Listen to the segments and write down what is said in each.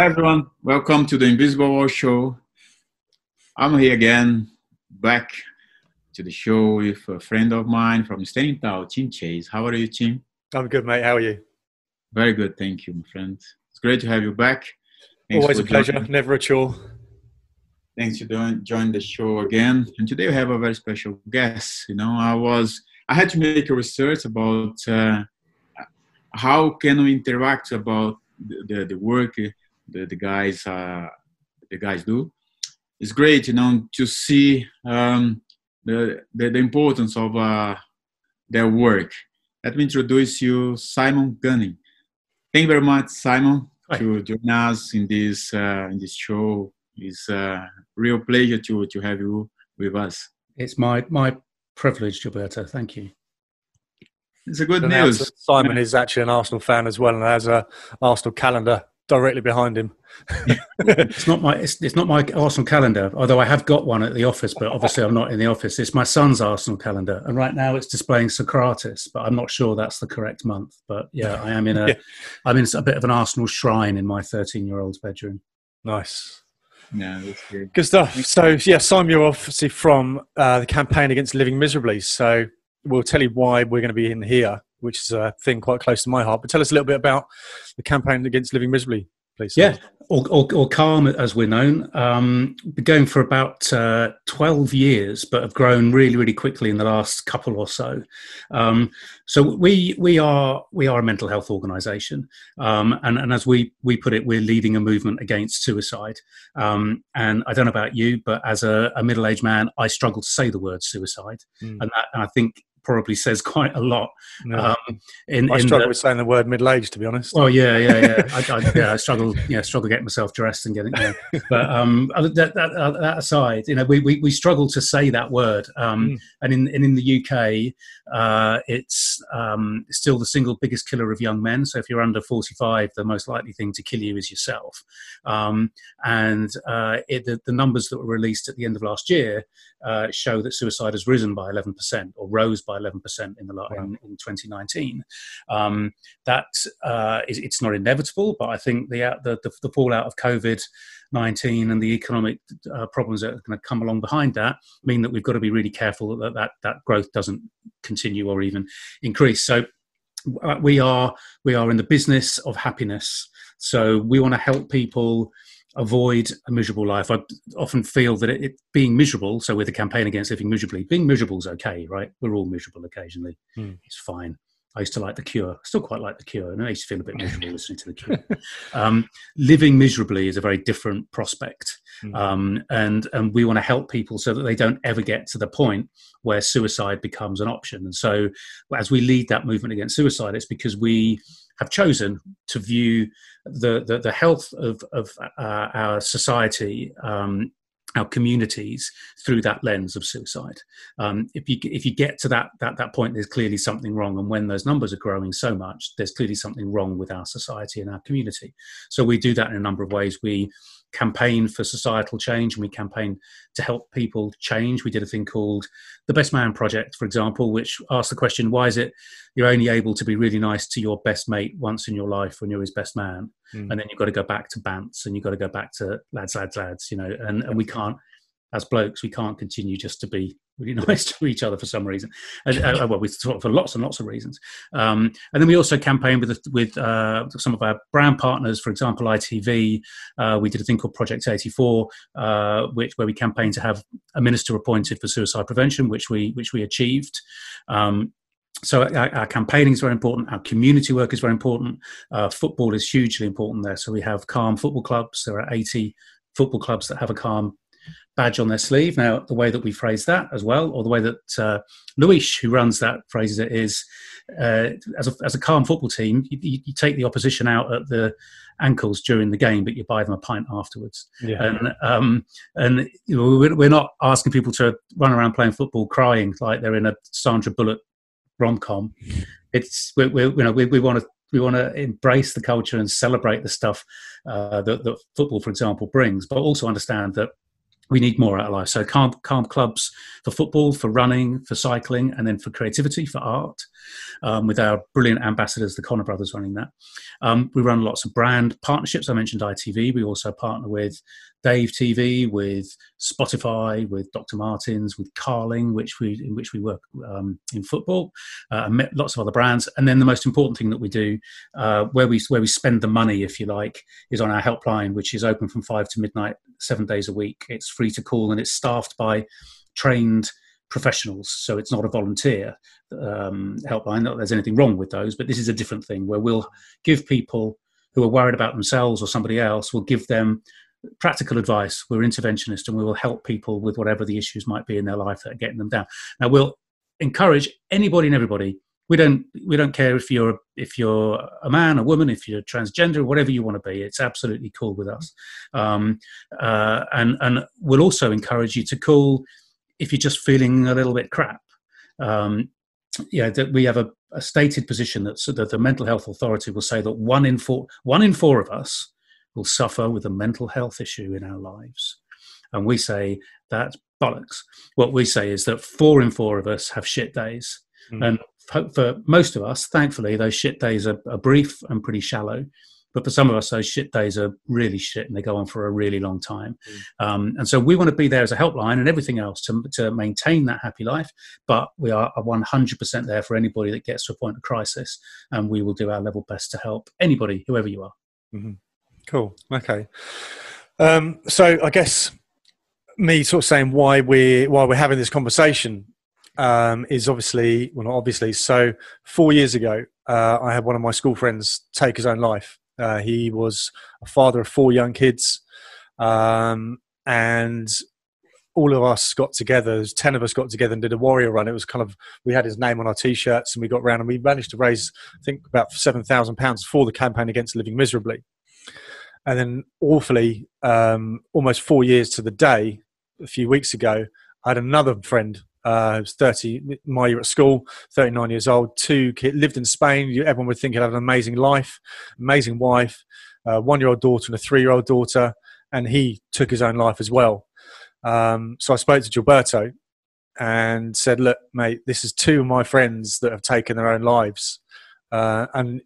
Hi everyone, welcome to the Invisible Wall Show. I'm here again, back to the show with a friend of mine from Standing Tim Chase. How are you, Tim? I'm good, mate. How are you? Very good, thank you, my friend. It's great to have you back. Thanks Always a pleasure, joining. never a chore. Thanks for doing, joining the show again. And today we have a very special guest. You know, I was I had to make a research about uh, how can we interact about the, the, the work the, the guys uh, the guys do. It's great, you know, to see um, the, the, the importance of uh, their work. Let me introduce you, Simon Gunning. Thank you very much, Simon, Hi. to join us in this uh, in this show. It's a real pleasure to to have you with us. It's my my privilege, Gilberto. Thank you. It's a good news. Simon is actually an Arsenal fan as well and has a Arsenal calendar directly behind him. it's not my it's, it's, not my Arsenal calendar, although I have got one at the office, but obviously I'm not in the office. It's my son's Arsenal calendar, and right now it's displaying Sokratis, but I'm not sure that's the correct month. But yeah, I am in a yeah. I'm in a bit of an Arsenal shrine in my 13 year old's bedroom. Nice. No, good. Good stuff. So yeah, Simon, you're obviously from uh, the campaign against living miserably. So we'll tell you why we're going to be in here which is a thing quite close to my heart. But tell us a little bit about the campaign against living miserably, please. Yeah, or, or, or Calm, as we're known. Um, been going for about uh, 12 years, but have grown really, really quickly in the last couple or so. Um, so we we are we are a mental health organisation, um, and, and as we we put it, we're leading a movement against suicide. Um, and I don't know about you, but as a, a middle aged man, I struggle to say the word suicide, mm. and, that, and I think probably says quite a lot. Um, in, I in struggle the, with saying the word middle age, to be honest. Oh yeah, yeah, yeah. I, I, yeah, I struggle, yeah, struggle getting myself dressed and getting. Yeah. But um, that, that, that, aside, you know, we, we, we struggle to say that word. Um, mm. And in and in the UK, uh, it's um, still the single biggest killer of young men. So if you're under 45, the most likely thing to kill you is yourself. Um, and uh, it, the, the numbers that were released at the end of last year uh, show that suicide has risen by 11% or rose by 11% in the wow. in, in, 2019. Um, that uh, is, it's not inevitable, but I think the, the, the, the fallout of COVID 19 and the economic uh, problems that are going to come along behind that mean that we've got to be really careful that that, that growth doesn't continue or even increase. So uh, we are we are in the business of happiness. So we want to help people avoid a miserable life. I often feel that it, it, being miserable, so with the campaign against living miserably, being miserable is okay, right? We're all miserable occasionally. Mm. It's fine. I used to like The Cure. Still quite like The Cure. And I used to feel a bit miserable listening to The Cure. Um, living miserably is a very different prospect. Mm. Um, and, and we want to help people so that they don't ever get to the point where suicide becomes an option. And so as we lead that movement against suicide, it's because we have chosen to view the, the, the health of, of uh, our society um, our communities through that lens of suicide. Um, if you if you get to that that that point, there's clearly something wrong, and when those numbers are growing so much, there's clearly something wrong with our society and our community. So we do that in a number of ways. We campaign for societal change and we campaign to help people change. We did a thing called the Best Man Project, for example, which asked the question why is it you're only able to be really nice to your best mate once in your life when you're his best man? Mm. And then you've got to go back to Bants and you've got to go back to lads, lads, lads, you know, and, and we can't as blokes, we can't continue just to be really nice to each other for some reason. Uh, uh, well, with, for lots and lots of reasons. Um, and then we also campaigned with with uh, some of our brand partners. For example, ITV. Uh, we did a thing called Project 84, uh, which where we campaigned to have a minister appointed for suicide prevention, which we which we achieved. Um, so our, our, campaigning is very important. Our community work is very important. Uh, football is hugely important there. So we have Calm football clubs. There are 80 football clubs that have a Calm badge on their sleeve. Now, the way that we phrase that as well, or the way that uh, Luis, who runs that, phrases it is uh, as, a, as a calm football team, you, you, take the opposition out at the ankles during the game, but you buy them a pint afterwards. Yeah. And, um, and you know, we're not asking people to run around playing football crying like they're in a Sandra Bullock rom com. It's we, we, you know we, we want to we want to embrace the culture and celebrate the stuff uh, that, that, football, for example, brings, but also understand that we need more out of life. So calm, calm clubs for football, for running, for cycling, and then for creativity, for art, um, with our brilliant ambassadors, the Connor brothers, running that. Um, we run lots of brand partnerships. I mentioned ITV. We also partner with Dave TV, with Spotify, with Dr. Martens, with Carling, which we in which we work um, in football, uh, and lots of other brands. And then the most important thing that we do, uh, where we where we spend the money, if you like, is on our helpline, which is open from five to midnight, seven days a week. It's free to call, and it's staffed by trained professionals, so it's not a volunteer um, helpline. Not there's anything wrong with those, but this is a different thing where we'll give people who are worried about themselves or somebody else, we'll give them practical advice. We're interventionist and we will help people with whatever the issues might be in their life that are getting them down. Now we'll encourage anybody and everybody. We don't we don't care if you're if you're a man, a woman, if you're transgender, whatever you want to be. It's absolutely cool with us. Um, uh, and and we'll also encourage you to call if you're just feeling a little bit crap. Um, yeah, that we have a, a stated position that, that the mental health authority will say that one in four one in four of us will suffer with a mental health issue in our lives. And we say that's bollocks. What we say is that four in four of us have shit days. Mm. And for most of us, thankfully, those shit days are, are, brief and pretty shallow. But for some of us, those shit days are really shit and they go on for a really long time. Mm. Um, and so we want to be there as a helpline and everything else to, to maintain that happy life. But we are 100% there for anybody that gets to a point of crisis. And we will do our level best to help anybody, whoever you are. Mm-hmm. Cool. Okay. Um, so I guess me sort of saying why we why we're having this conversation um, is obviously well not obviously. So four years ago, uh, I had one of my school friends take his own life. Uh, he was a father of four young kids, um, and all of us got together. Ten of us got together and did a warrior run. It was kind of we had his name on our t-shirts, and we got around and we managed to raise I think about seven thousand pounds for the campaign against living miserably and then awfully, um, almost four years to the day, a few weeks ago, I had another friend uh, who was 30, my year at school, 39 years old, two kids, lived in Spain. Everyone would think he'd have an amazing life, amazing wife, uh, one year old daughter, and a three year old daughter. And he took his own life as well. Um, so I spoke to Gilberto and said, Look, mate, this is two of my friends that have taken their own lives. Uh, and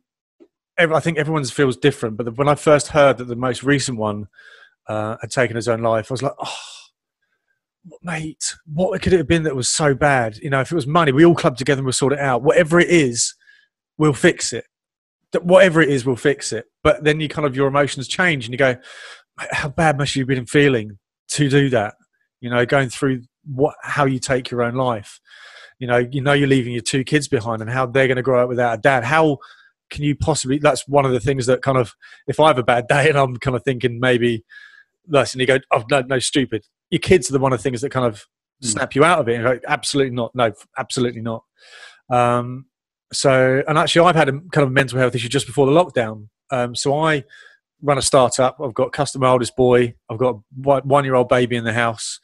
I think everyone's feels different. But when I first heard that the most recent one uh, had taken his own life, I was like, oh, mate, what could it have been that was so bad? You know, if it was money, we all club together and we'll sort it out. Whatever it is, we'll fix it. Whatever it is, we'll fix it. But then you kind of your emotions change and you go, how bad must you have been feeling to do that? You know, going through what how you take your own life. You know, you know you're leaving your two kids behind and how they're going to grow up without a dad. How can you possibly? That's one of the things that kind of, if I have a bad day and I'm kind of thinking maybe, listen, you go, oh no, no, stupid. Your kids are the one of the things that kind of mm. snap you out of it. And like, absolutely not. No, absolutely not. Um, so, and actually, I've had a kind of mental health issue just before the lockdown. Um, so I run a startup. I've got customer oldest boy. I've got a one year old baby in the house.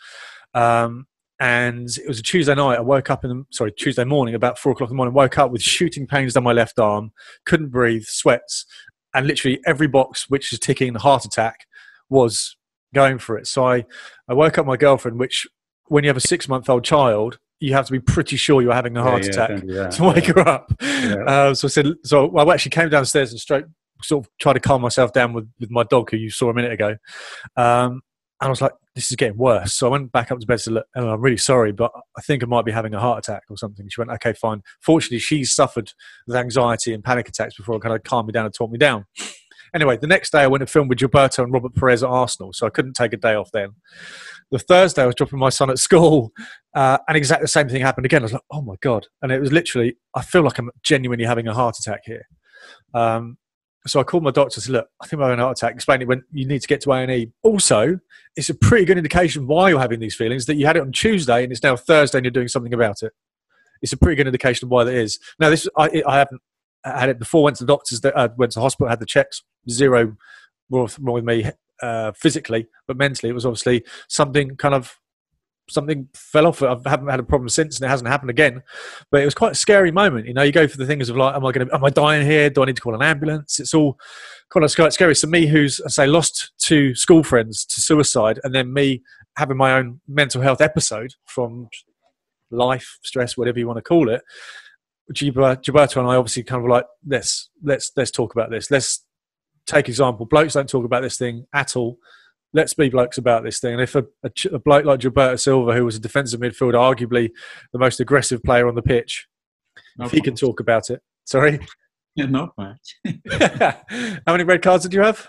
Um, and it was a Tuesday night. I woke up in the sorry Tuesday morning about four o'clock in the morning. Woke up with shooting pains down my left arm, couldn't breathe, sweats, and literally every box which is ticking the heart attack was going for it. So I, I woke up my girlfriend, which when you have a six month old child, you have to be pretty sure you're having a heart yeah, attack yeah, to wake yeah. her up. Uh, so I said, so I actually came downstairs and straight sort of tried to calm myself down with, with my dog who you saw a minute ago. Um, and I was like, this is getting worse. So I went back up to bed and look, I'm really sorry, but I think I might be having a heart attack or something. She went, okay, fine. Fortunately, she suffered with anxiety and panic attacks before it kind of calmed me down and talked me down. Anyway, the next day I went and filmed with Gilberto and Robert Pires at Arsenal, so I couldn't take a day off then. The Thursday I was dropping my son at school, uh, and exactly the same thing happened again. I was like, oh my God. And it was literally, I feel like I'm genuinely having a heart attack here. Um, so I called my doctor and said, look, I think I'm having a heart attack. Explained it when you need to get to A&E. Also, it's a pretty good indication why you're having these feelings that you had it on Tuesday and it's now Thursday and you're doing something about it. It's a pretty good indication of why that is. Now, this I, I haven't had it before. Went to the doctors, that, uh, went to hospital, had the checks. Zero wrong with me uh, physically, but mentally, it was obviously something kind of something fell off. I haven't had a problem since, and it hasn't happened again. But it was quite a scary moment. You know, you go for the things of like, am I going to, am I dying here? Do I need to call an ambulance? It's all kind of quite scary. So me, who's I say lost two school friends to suicide, and then me having my own mental health episode from life, stress, whatever you want to call it, Gilberto and I obviously kind of like let's let's let's talk about this. Let's take example. Blokes don't talk about this thing at all. Let's be blokes about this thing. And if a, a, a bloke like Gilberto Silva, who was a defensive midfielder, arguably the most aggressive player on the pitch, no if he can talk about it. Sorry. Yeah, not much. How many red cards did you have?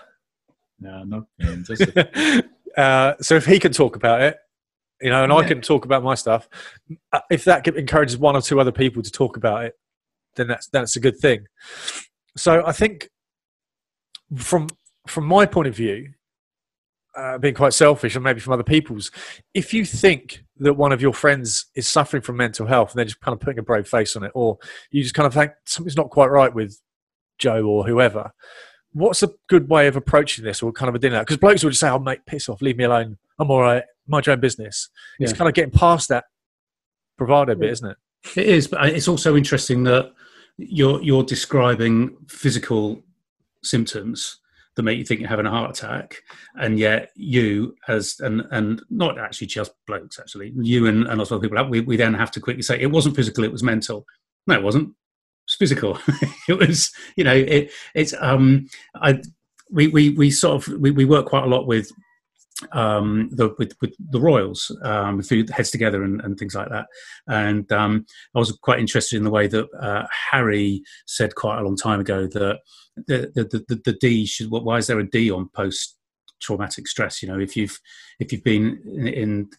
No, not just. uh, so if he can talk about it, you know, and yeah. I can talk about my stuff. Uh, if that encourages one or two other people to talk about it, then that's that's a good thing. So I think from from my point of view, uh, being quite selfish, and maybe from other people's, if you think that one of your friends is suffering from mental health, and they're just kind of putting a brave face on it, or you just kind of think something's not quite right with Joe or whoever, what's a good way of approaching this, or kind of a dinner? Because blokes will just say, "Oh, mate, piss off, leave me alone. I'm all right mind your own business. Yeah. It's kind of getting past that bravado bit, isn't it? It is, but it's also interesting that you're you're describing physical symptoms that make you think you're having a heart attack, and yet you, as and and not actually just blokes, actually you and, and lots of other people, we, we then have to quickly say it wasn't physical, it was mental. No, it wasn't. It's physical. it was, you know, it it's um I we we we sort of we, we work quite a lot with um, the, with, with the royals, um, who heads together and, and, things like that. And um, I was quite interested in the way that uh, Harry said quite a long time ago that the the, the, the D should. Why is there a D on post traumatic stress? You know, if you've if you've been in, in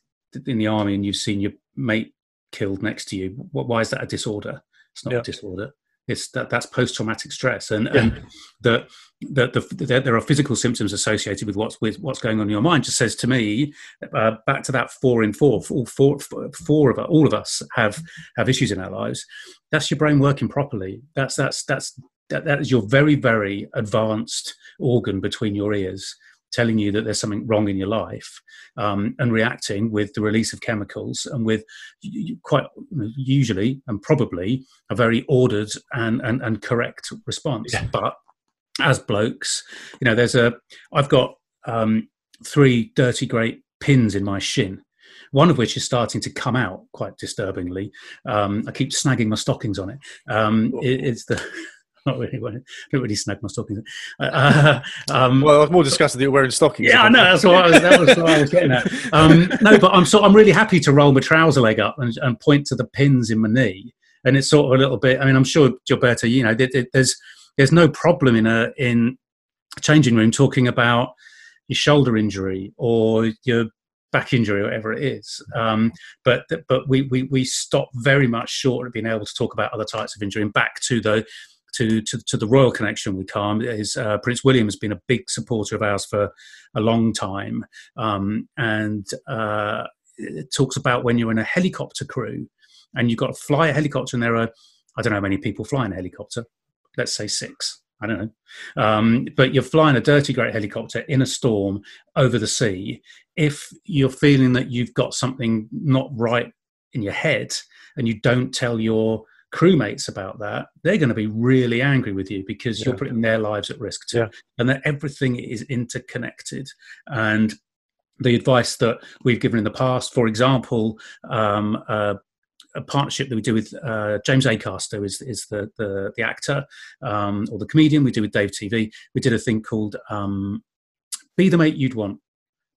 in the army and you've seen your mate killed next to you, why is that a disorder? It's not a disorder. It's that that's post traumatic stress, and yeah. and that that the, the, there are physical symptoms associated with what's with what's going on in your mind. Just says to me, uh, back to that four in four, all four, four of us, all of us have have issues in our lives. That's your brain working properly. That's that's that's that, that is your very very advanced organ between your ears telling you that there's something wrong in your life um, and reacting with the release of chemicals and with quite usually and probably a very ordered and, and, and correct response. Yeah. But as blokes, you know, there's a, I've got um, three dirty great pins in my shin one of which is starting to come out quite disturbingly. Um, I keep snagging my stockings on it. Um, it it's the not really. I don't really snag my stockings. Uh, uh, um, well, I was more disgusted that you're wearing stockings. Yeah, I know. That's what I was. That was what I was getting at. Um, no, but I'm so I'm really happy to roll my trouser leg up and, and, point to the pins in my knee, and it's sort of a little bit. I mean, I'm sure Gilberto, you know, there's there's no problem in a in a changing room talking about your shoulder injury or your back injury or whatever it is. Um, but but we, we we stop very much short of being able to talk about other types of injury and back to the to, to, to the royal connection with Calm uh, Prince William has been a big supporter of ours for a long time, um, and uh, it talks about when you're in a helicopter crew and you've got to fly a helicopter, and there are I don't know how many people fly in a helicopter, let's say six. I don't know. Um, but you're flying a dirty great helicopter in a storm over the sea. If you're feeling that you've got something not right in your head and you don't tell your crewmates about that, they're going to be really angry with you because yeah. you're putting their lives at risk too. Yeah. And that everything is interconnected. And the advice that we've given in the past, for example, um, uh, a partnership that we do with uh, James Acaster is, is the, the, the actor um, or the comedian. We do with Dave TV. We did a thing called um, "Be the Mate You'd Want."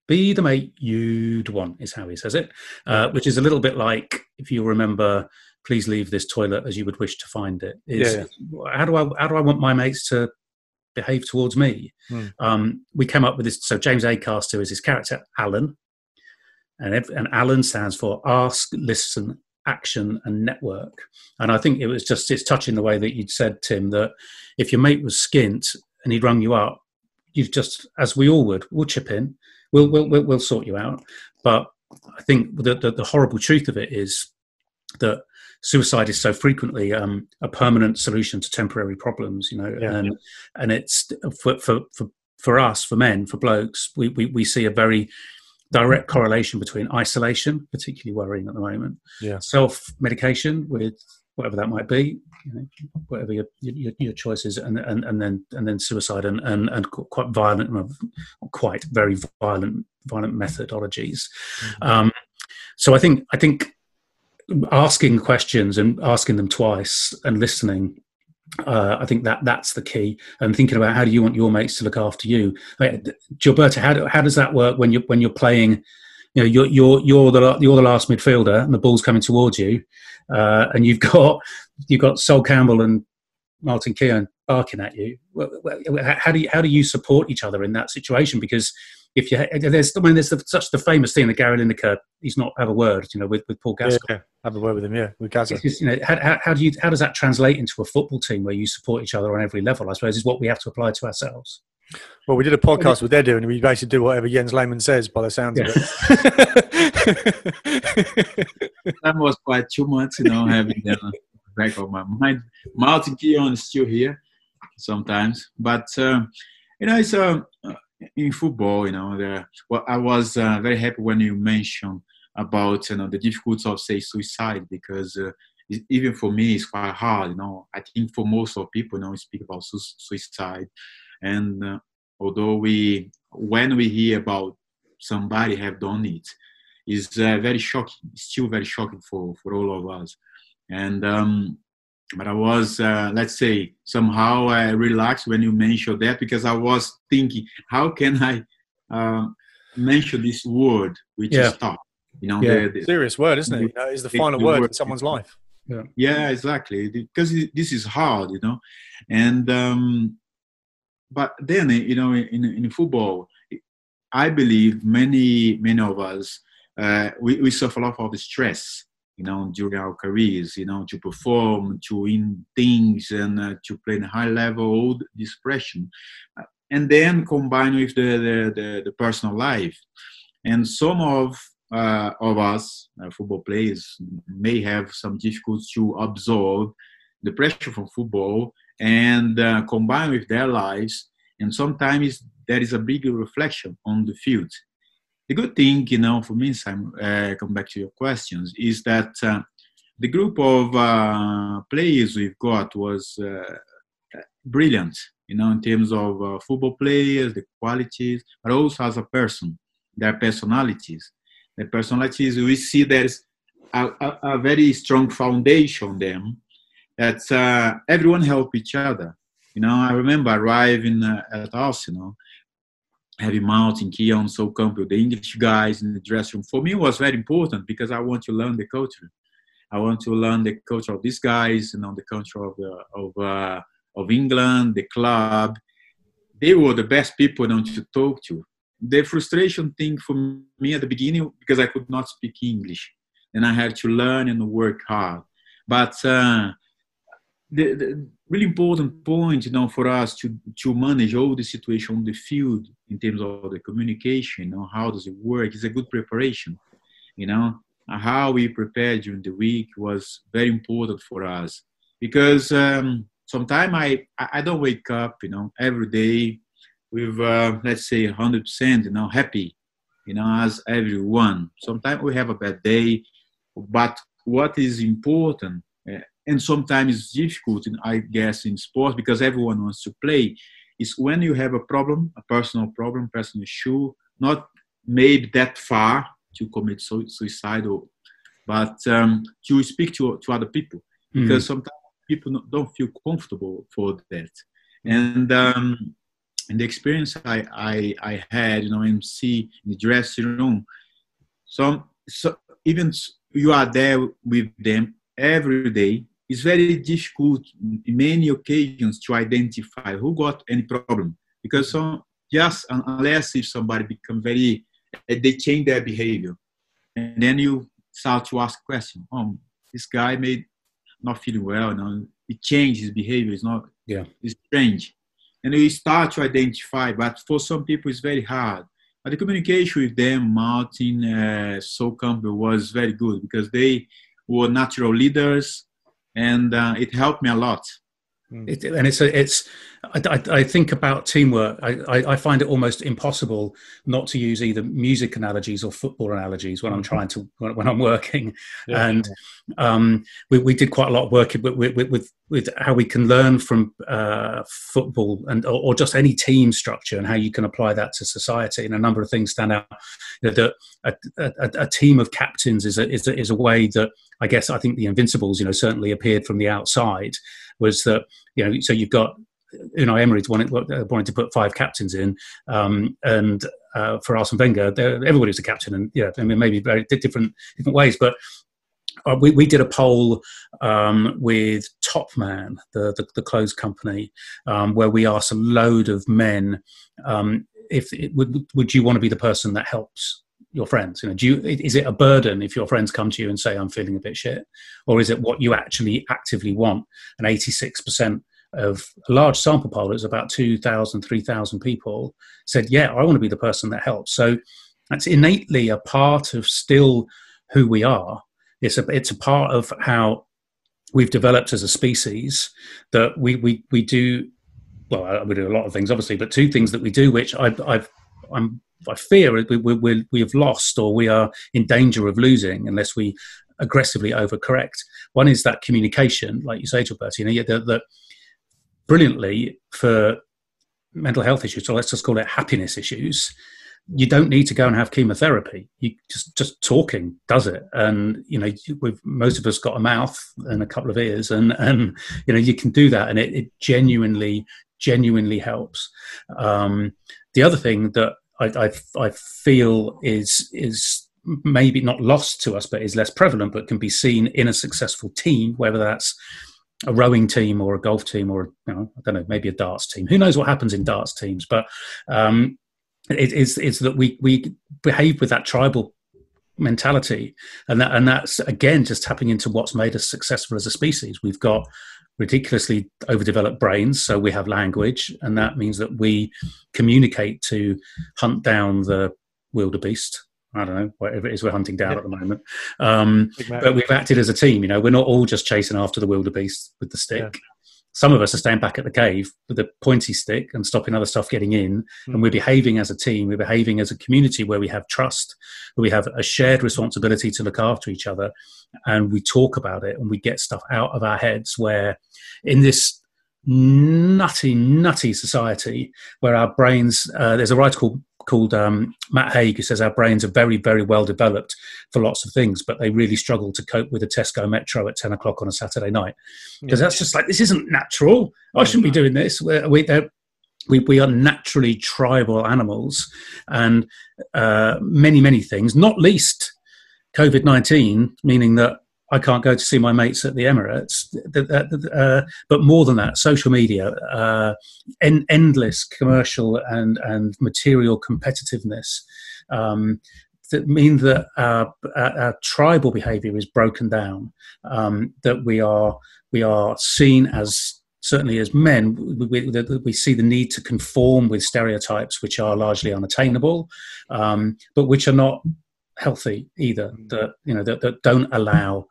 Be the mate you'd want is how he says it, uh, which is a little bit like if you remember please leave this toilet as you would wish to find it. Is yeah. how do I how do I want my mates to behave towards me? Mm. Um, we came up with this. So James Acaster is his character Alan, and and Alan stands for ask, listen, action, and network. And I think it was just it's touching the way that you'd said Tim that if your mate was skint and he'd rung you up, you've just as we all would, we'll chip in, we'll we'll we'll, we'll sort you out. But I think the, the, the horrible truth of it is that suicide is so frequently um, a permanent solution to temporary problems, you know, yeah. and and it's for, for for for us, for men, for blokes, we, we, we see a very direct correlation between isolation, particularly worrying at the moment, yeah. self medication with whatever that might be, you know, whatever your, your, your choices, and, and and then and then suicide and and, and quite violent, quite very violent violent methodologies. Mm-hmm. Um, so I think I think asking questions and asking them twice and listening uh, I think that that's the key. And thinking about how do you want your mates to look after you, Gilberto, how, do, how does that work when you when you're playing? You know, you're you're you're the you're the last midfielder, and the ball's coming towards you, uh, and you've got you've got Sol Campbell and Martin Keown barking at you. How do you how do you support each other in that situation? Because if you there's I mean there's the, such the famous thing that Gary Lineker he's not have a word you know with, with Paul Gascoigne. Yeah, have a word with him, yeah, with Gazza. Just, you know, how, how, how, do you how does that translate into a football team where you support each other on every level? I suppose is what we have to apply to ourselves. Well, we did a podcast with Edu, and we basically do whatever Jens Lehmann says by the sounds yeah. of it. that was quite too much, you know, having that back of my mind. Martin Keown is still here sometimes, but uh, you know, it's uh, in football, you know, the, well, I was uh, very happy when you mentioned about you know the difficulties of say suicide because uh, even for me it's quite hard. You know, I think for most of people, you we speak about su- suicide, and uh, although we when we hear about somebody have done it, is uh, very shocking. Still very shocking for for all of us, and. Um, but I was, uh, let's say, somehow uh, relaxed when you mentioned that because I was thinking, how can I uh, mention this word, which yeah. is stop? You know, yeah. the, the, serious word, isn't it? You know, it's the final word, word in someone's life. Yeah. yeah, exactly. Because this is hard, you know, and um, but then you know, in in football, I believe many many of us uh, we, we suffer a lot of the stress you know, during our careers, you know, to perform, to win things, and uh, to play in high level, all this pressure, uh, and then combine with the, the, the, the, personal life. And some of uh, of us, uh, football players, may have some difficulty to absorb the pressure from football and uh, combine with their lives. And sometimes there is a big reflection on the field the good thing, you know, for me, Simon, uh, come back to your questions, is that uh, the group of uh, players we've got was uh, brilliant, you know, in terms of uh, football players, the qualities, but also as a person, their personalities. The personalities, we see there's a, a, a very strong foundation them that uh, everyone help each other. You know, I remember arriving at Arsenal Heavy Martin, Keown, Sol Campbell, the English guys in the dressing room. For me, was very important because I want to learn the culture. I want to learn the culture of these guys, you know, the culture of the, of uh, of England, the club. They were the best people know, to talk to. The frustration thing for me at the beginning because I could not speak English, and I had to learn and work hard. But uh, the, the, really important point, you know, for us to to manage all the situation on the field in terms of the communication, you know, how does it work? It's a good preparation, you know. How we prepare during the week was very important for us because um, sometimes I I don't wake up, you know, every day with uh, let's say 100%, you know, happy, you know, as everyone. Sometimes we have a bad day, but what is important uh, and sometimes it's difficult, I guess, in sports because everyone wants to play is when you have a problem, a personal problem, personal issue, not maybe that far to commit suicidal, but um, to speak to, to other people mm-hmm. because sometimes people don't feel comfortable for that. And um, in the experience I, I, I had, you know, MC in the dressing room, some so even you are there with them every day it's very difficult in many occasions to identify who got any problem because some just unless if somebody become very eh, they change their behavior. And then you start to ask questions oh this guy made not feeling well know he changed his behavior it's not yeah. it's strange. And you start to identify but for some people it's very hard. But the communication with them martin uh, Sol Campbell was very good because they were natural leaders and uh, it helped me a lot. It, and it's a, it's I, I, think about teamwork. I, I, find it almost impossible not to use either music analogies or football analogies when I'm mm-hmm. trying to when, when I'm working. Yeah. And um, we, we did quite a lot of work with with, with, with how we can learn from uh, football and or, or, just any team structure and how you can apply that to society. And a number of things stand out. You know, that a, a, a, team of captains is a, is a, is a way that I guess I think the Invincibles, you know, certainly appeared from the outside was that you know so you've got Unai Emery wanted, wanted to put five captains in, um, and uh, for Arsene Wenger, everybody was a captain, and yeah, I mean maybe very different different ways, but. Uh, we, we did a poll um, with Topman, the, the, the clothes company, um, where we asked a load of men um, if it, would would you want to be the person that helps your friends you know do you is it a burden if your friends come to you and say i'm feeling a bit shit or is it what you actually actively want? And 86% of a large sample poll it's about 2000 3000 people said yeah i want to be the person that helps. So that's innately a part of still who we are. It's a it's a part of how we've developed as a species that we we we do well we do a lot of things obviously but two things that we do which i've, I've i'm I fear we, we, we have lost or we are in danger of losing unless we aggressively overcorrect. One is that communication, like you say, Gilbert, you know, that, that brilliantly for mental health issues, so let's just call it happiness issues, you don't need to go and have chemotherapy. You just just talking does it, and you know we've most of us got a mouth and a couple of ears, and and you know you can do that, and it, it genuinely genuinely helps. Um, the other thing that I, I, I feel is is maybe not lost to us, but is less prevalent, but can be seen in a successful team, whether that's a rowing team or a golf team or you know, I don't know, maybe a darts team. Who knows what happens in darts teams? But um, it is it's that we we behave with that tribal mentality, and that and that's again just tapping into what's made us successful as a species. We've got ridiculously overdeveloped brains, so we have language, and that means that we communicate to hunt down the wildebeest. I don't know whatever it is we're hunting down yeah. at the moment, um, but we've acted as a team. You know, we're not all just chasing after the wildebeest with the stick. Some of us are staying back at the cave with a pointy stick and stopping other stuff getting in. Mm. And we're behaving as a team. We're behaving as a community where we have trust, where we have a shared responsibility to look after each other. And we talk about it and we get stuff out of our heads where in this nutty, nutty society where our brains, uh, there's a writer called called um, Matt Haig, who says our brains are very, very well developed for lots of things, but they really struggle to cope with a Tesco Metro at 10 o'clock on a Saturday night. Because yeah. that's just like, this isn't natural. I shouldn't be doing this. we we, we are naturally tribal animals and uh, many, many things, not least COVID 19, meaning that I can't go to see my mates at the Emirates. Uh, but more than that, social media, uh, en- endless commercial and, and material competitiveness um, that mean that our, our, our, tribal behavior is broken down, um, that we are, we are seen as certainly as men, we, we, we, see the need to conform with stereotypes which are largely unattainable, um, but which are not healthy either mm. that you know that, that don't allow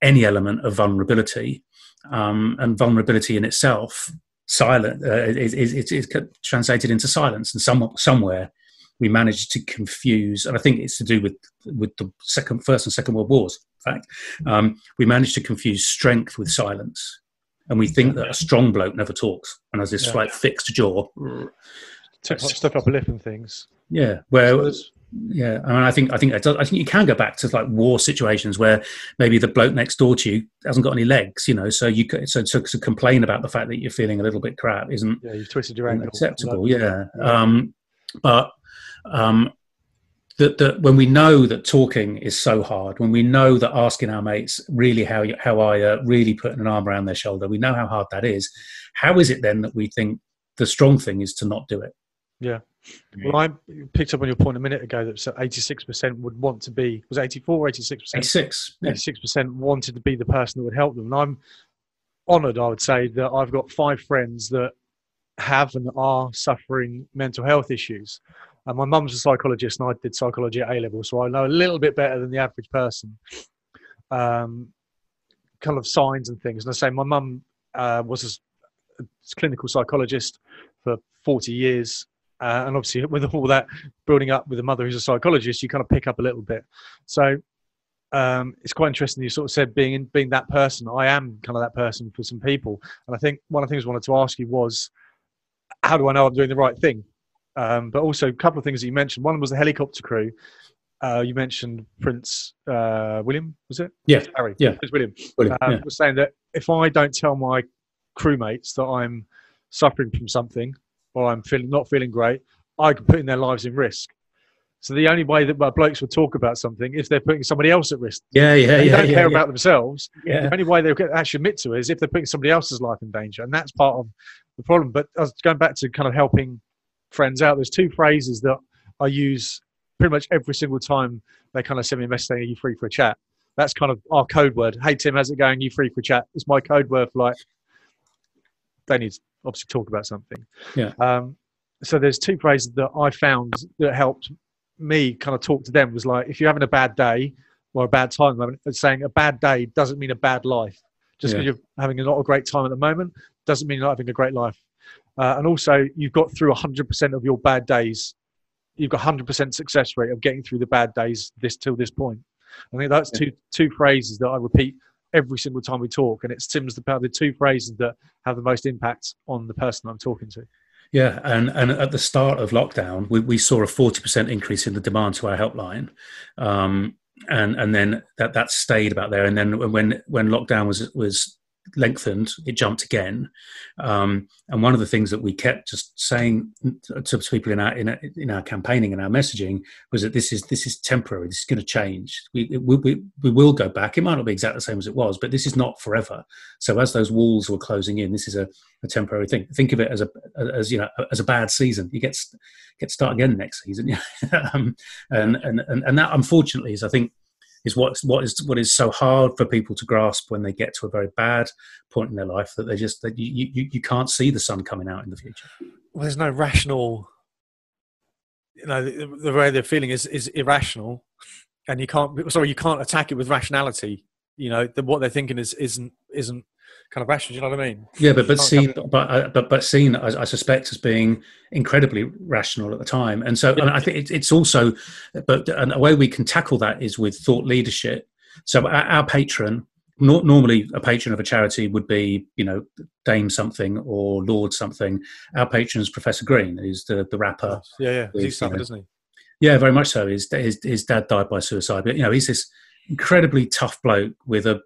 any element of vulnerability. Um, and vulnerability in itself silent uh, is, is, is, translated into silence and some, somewhere we managed to confuse and i think it's to do with with the second first and second world wars in fact. Um, we managed to confuse strength with silence and we think that a strong bloke never talks and has this yeah. like fixed jaw. Stuff up a lip and things. Yeah where yeah, I mean, I think I think I think you can go back to like war situations where maybe the bloke next door to you hasn't got any legs, you know. So you so, so to complain about the fact that you're feeling a little bit crap isn't yeah, you've twisted your ankle. Acceptable, yeah. Um, but um, that that when we know that talking is so hard, when we know that asking our mates really how you, how I uh, really putting an arm around their shoulder, we know how hard that is. How is it then that we think the strong thing is to not do it? Yeah. Well, I picked up on your point a minute ago that 86% would want to be, was 84 or 86%? 86. 86% wanted to be the person that would help them. And I'm honoured, I would say, that I've got five friends that have and are suffering mental health issues. And my mum's a psychologist and I did psychology at A level, so I know a little bit better than the average person. Um, kind of signs and things. And I say my mum uh, was a clinical psychologist for 40 years. Uh, and obviously, with all that building up with a mother who's a psychologist, you kind of pick up a little bit. So um, it's quite interesting. You sort of said being in, being that person. I am kind of that person for some people, and I think one of the things I wanted to ask you was, how do I know I'm doing the right thing? Um, but also a couple of things that you mentioned. One was the helicopter crew. Uh, you mentioned Prince uh, William, was it? Yeah, Harry. Yeah, Prince William. William, Um, yeah. Was saying that if I don't tell my crewmates that I'm suffering from something or I'm feeling not feeling great, I can put their lives in risk. So the only way that my blokes would talk about something if they're putting somebody else at risk. yeah, yeah, They yeah, don't yeah, care yeah. about themselves. yeah. The only way they'll actually admit to it is if they're putting somebody else's life in danger, and that's part of the problem. But I was going back to kind of helping friends out. There's two phrases that I use pretty much every single time they kind of send me a message saying, "Are you free for a chat?" That's kind of our code word. Hey Tim, how's it going? You free for a chat? It's my code word for like they need to obviously talk about something. Yeah. Um, so there's two phrases that I found that helped me kind of talk to them was like if you're having a bad day or a bad time at the moment, it's saying a bad day doesn't mean a bad life. Just because Yeah. you're having a lot of great time at the moment doesn't mean you're not having a great life. Uh, and also, you've got through 100% of your bad days. You've got 100% success rate of getting through the bad days this till this point. I think that's two two phrases that I repeat every single time we talk, and it's Tim's the the two phrases that have the most impact on the person I'm talking to. Yeah, and, and at the start of lockdown, we, we saw a forty percent increase in the demand to our helpline, um, and and then that that stayed about there. And then when when lockdown was was lengthened, it jumped again. Um, and one of the things that we kept just saying to, people in our, in in our campaigning and our messaging was that this is this is temporary. This is going to change. We, it, we we will go back. It might not be exactly the same as it was, but this is not forever. So as those walls were closing in, this is a, a temporary thing. Think of it as a as you know as a bad season. You get get start again next season. um, and, and and and that unfortunately is I think is what what is what is so hard for people to grasp when they get to a very bad point in their life that they just that you you, you can't see the sun coming out in the future. Well, there's no rational. You know, the, the way they're feeling is is irrational, and you can't. Sorry, you can't attack it with rationality. You know, the, what they're thinking is isn't isn't kind of rational. Do you know what I mean? Yeah, but but seen but uh, but but seen I, I suspect as being incredibly rational at the time, and so and I think it, it's also, but and a way we can tackle that is with thought leadership. So our, our patron, nor, normally a patron of a charity would be you know Dame something or Lord something. Our patron is Professor Green, who's the the rapper. Yeah, yeah. With, He's suffered, you know, doesn't he? Yeah, very much so. His, his his dad died by suicide, but you know he's this incredibly tough bloke with a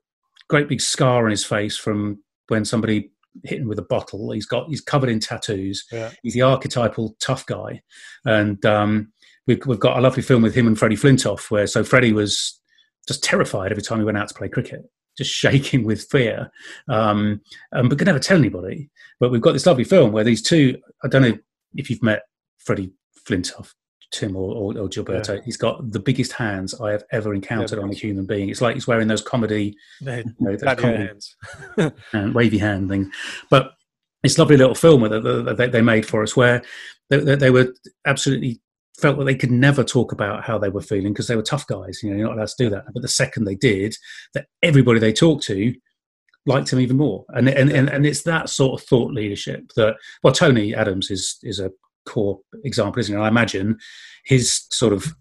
great big scar on his face from when somebody hit him with a bottle. He's got he's covered in tattoos. Yeah. He's the archetypal tough guy, and um, we've we've got a lovely film with him and Freddie Flintoff where so Freddie was just terrified every time he went out to play cricket, just shaking with fear, um, um, but could never tell anybody. But we've got this lovely film where these two. I don't know if you've met Freddie Flintoff. Tim or, or, or Gilberto, he's got the biggest hands I have ever encountered Yeah, on a human being. It's like he's wearing those comedy, you know, those comedy hands. and wavy hand thing. But this lovely little film that that- they made for us, where they, they they were absolutely felt that they could never talk about how they were feeling because they were tough guys. You know, you're not allowed to do that. But the second they did, that everybody they talked to liked him even more. And and and, and it's that sort of thought leadership that well, Tony Adams is is a core example, isn't it? I imagine his sort of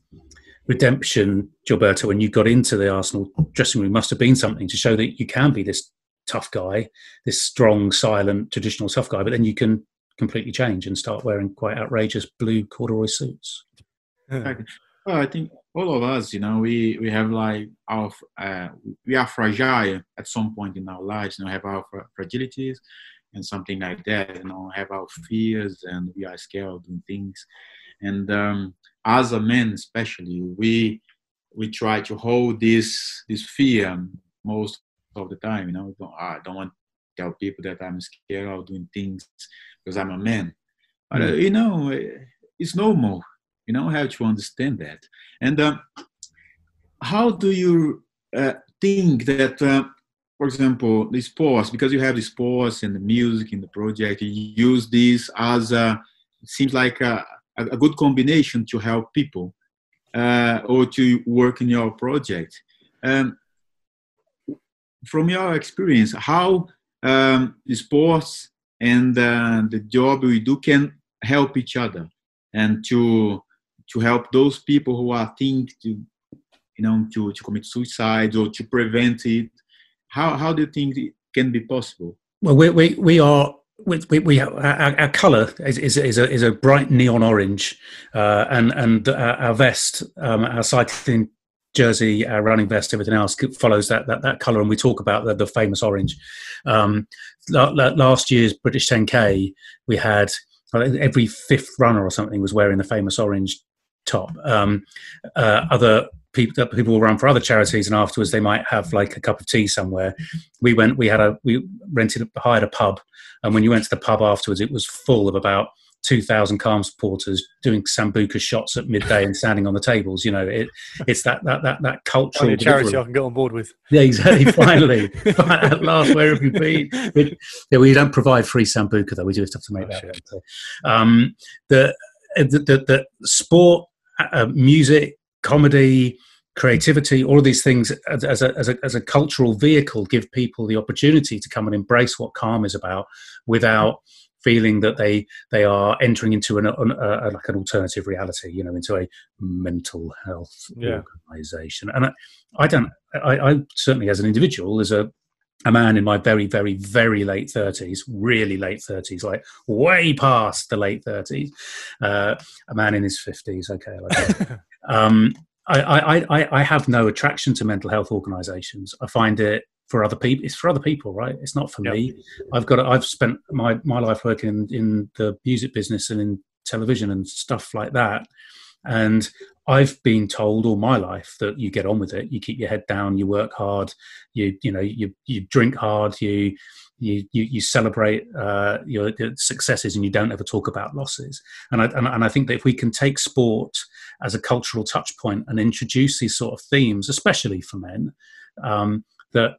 redemption, Gilberto, when you got into the Arsenal dressing room, must have been something to show that you can be this tough guy, this strong, silent, traditional tough guy, but then you can completely change and start wearing quite outrageous blue corduroy suits. Well, I think all of us, you know, we we have like our uh, we are fragile at some point in our lives. You know, have our fra- fragilities and something like that. You know, have our fears and we are scared of doing things. And um, as a man, especially, we we try to hold this this fear most of the time. You know, don't, I don't want to tell people that I'm scared of doing things because I'm a man. But uh, you know, it's normal you know have to understand that and uh, how do you uh, think that uh, for example the sports because you have the sports and the music in the project you use this as a it seems like a, a good combination to help people uh, or to work in your project. Um, from your experience how um, the sports and uh, the job we do can help each other and to to help those people who are thinking to you know to, to commit suicide or to prevent it how how do you think it can be possible well we we, we are we, we, we our, our color is, is, is, a, is a bright neon orange uh, and and our, vest um, our cycling jersey, our running vest, everything else follows that that, that color. And we talk about the, the famous orange. Um, last year's British 10K, we had every fifth runner or something was wearing the famous orange top. Um, uh, other people people will run for other charities, and afterwards they might have like a cup of tea somewhere. We went. We had a we rented hired a pub, and when you went to the pub afterwards, it was full of about 2,000 calm supporters doing sambuca shots at midday and standing on the tables. You know, it, it's that that that that cultural charity I can get on board with. Yeah, exactly. Finally, at last, where have you been? It, yeah, we don't provide free sambuca though. We do have stuff to make oh, that. So, um, the, the, the the sport, uh, music, comedy creativity, all of these things as, as, a, as, a, as a cultural vehicle give people the opportunity to come and embrace what calm is about without feeling that they they are entering into an, an a, like an alternative reality, you know, into a mental health yeah. organization. And I, I don't, I, I, certainly as an individual, as a a man in my very, very, very late thirties, really late thirties, like way past the late thirties, uh, a man in his fifties. Okay, like um, I, I, I, I have no attraction to mental health organisations. I find it for other people. It's for other people, right? It's not for yep. me. I've got. I've spent my my life working in, in the music business and in television and stuff like that, and I've been told all my life that you get on with it. You keep your head down. You work hard. You you know you you drink hard. You you you, you celebrate uh, your, successes and you don't ever talk about losses. And I and, and I think that if we can take sport as a cultural touch point and introduce these sort of themes, especially for men, um, that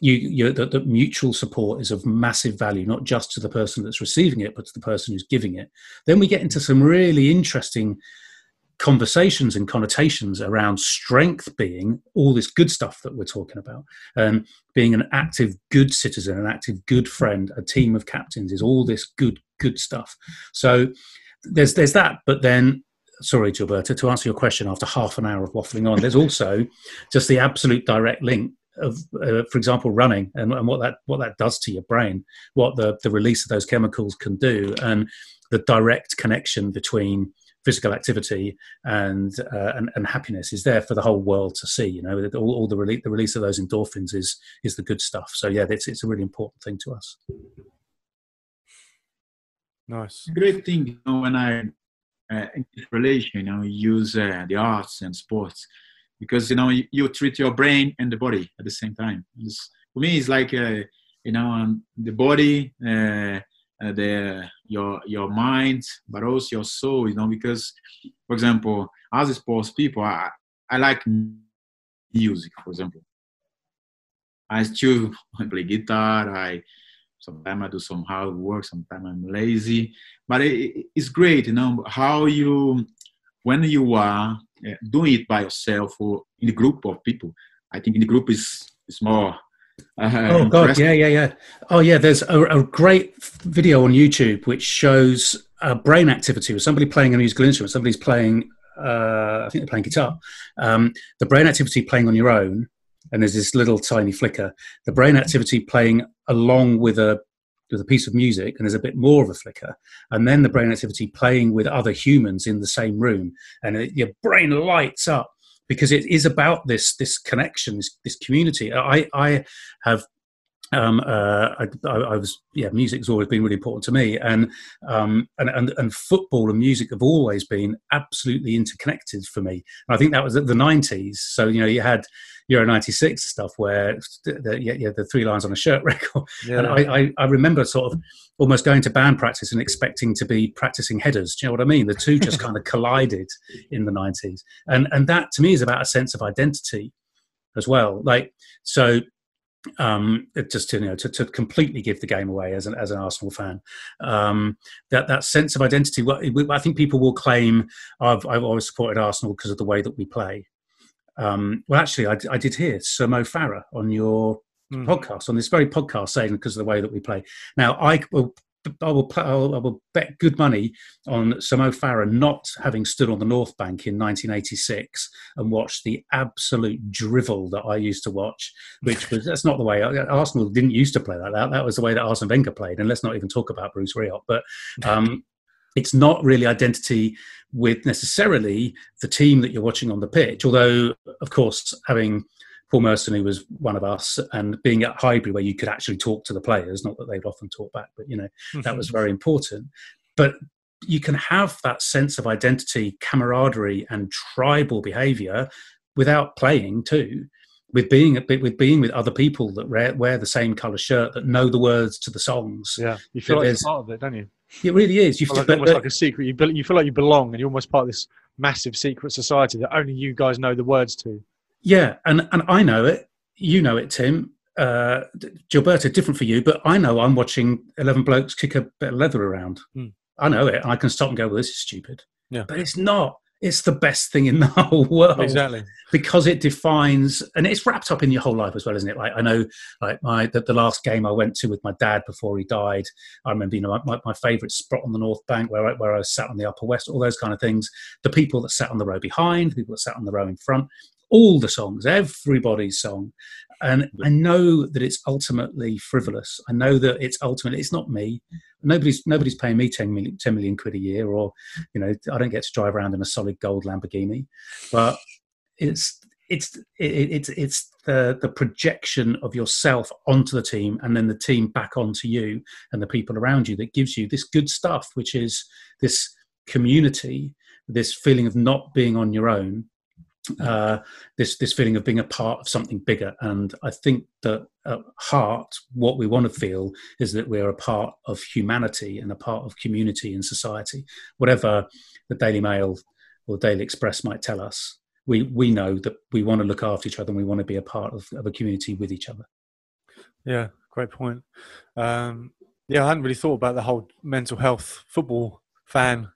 you, you that, that mutual support is of massive value, not just to the person that's receiving it, but to the person who's giving it. Then we get into some really interesting conversations and connotations around strength being all this good stuff that we're talking about. And being an active good citizen an active good friend a team of captains is all this good good stuff. So there's there's that but then sorry gilberto to answer your question after half an hour of waffling on there's also just the absolute direct link of, uh, for example, running and, and, what that what that does to your brain, what the the release of those chemicals can do, and the direct connection between physical activity and, uh, and and, happiness is there for the whole world to see. You know, all, all the release the release of those endorphins is is the good stuff. So yeah, it's it's a really important thing to us. Nice, great thing. You know, when I uh, in relation, you know, use uh, the arts and sports because you know you, you, treat your brain and the body at the same time. It's, for me, it's like uh, you know um, the body, uh, uh, the your your mind, but also your soul. You know, because for example, as sports people, I, I like music. For example, I still play guitar. I sometimes I do some hard work. Sometimes I'm lazy, but it, it's great. You know how you when you are uh, doing it by yourself or in a group of people. I think in the group is is more. Uh, oh God, yeah, yeah, yeah. Oh yeah, there's a, a great video on YouTube which shows a brain activity with somebody playing a musical instrument. Somebody's playing, uh, I think they're playing guitar. Um, the brain activity playing on your own, and there's this little tiny flicker. The brain activity playing along with a with a piece of music and there's a bit more of a flicker and then the brain activity playing with other humans in the same room and it, your brain lights up because it is about this this connection this, this community. I i have um, uh, I, I, was yeah music's always been really important to me and, um, and and and football and music have always been absolutely interconnected for me and I think that was at the 90s so you know you had Euro 96 stuff where the, the, yeah, the three lines on a shirt record. Yeah. And I, I, I, remember sort of almost going to band practice and expecting to be practicing headers. Do you know what I mean? The two just kind of collided in the 90s. And, and that to me is about a sense of identity as well. Like, so um, just to, you know, to, to, completely give the game away as an, as an Arsenal fan. Um, that, that sense of identity, well, I think people will claim I've, I've always supported Arsenal because of the way that we play. Um, well, actually, I, I, did hear Sir Mo Farah on your mm. podcast, on this very podcast, saying because of the way that we play. Now, I will I will, I will, I will bet good money on Sir Mo Farah not having stood on the North Bank in 1986 and watched the absolute drivel that I used to watch, which was that's not the way Arsenal didn't used to play like that. That was the way that Arsene Wenger played. And let's not even talk about Bruce Rioch, but. Um, it's not really identity with necessarily the team that you're watching on the pitch. Although, of course, having Paul Merson, who was one of us, and being at Highbury where you could actually talk to the players, not that they'd often talk back, but you know, mm-hmm. that was very important. But you can have that sense of identity, camaraderie, and tribal behaviour without playing too. With being with being with other people that wear, wear the same colour shirt, that know the words to the songs. Yeah, you feel like you're part of it, don't you? It really is. You feel like, almost like a secret. You, you feel like you belong, and you're almost part of this massive secret society that only you guys know the words to. Yeah, and and I know it. You know it, Tim. Uh, Gilberto, different for you, but I know I'm watching eleven blokes kick a bit of leather around. Mm. I know it. I can stop and go, "Well, this is stupid." Yeah, but it's not it's the best thing in the whole world. Exactly. Because it defines, and it's wrapped up in your whole life as well, isn't it? Like I know, like my the, the last game I went to with my dad before he died. I remember, you know, my, my favourite spot on the North Bank where I, where I sat on the Upper West, all those kind of things. The people that sat on the row behind, the people that sat on the row in front, all the songs, everybody's song. And I know that it's ultimately frivolous. I know that it's ultimately, it's not me. Nobody's nobody's paying me 10 million, 10 million quid a year, or, you know, I don't get to drive around in a solid gold Lamborghini. But it's, it's, it, it's, it's the, the projection of yourself onto the team and then the team back onto you and the people around you that gives you this good stuff, which is this community, this feeling of not being on your own uh, this this feeling of being a part of something bigger. And I think that at heart, what we want to feel is that we're a part of humanity and a part of community and society. Whatever the Daily Mail or Daily Express might tell us, we we know that we want to look after each other and we want to be a part of, of a community with each other. Yeah, great point. Um, yeah, I hadn't really thought about the whole mental health football fan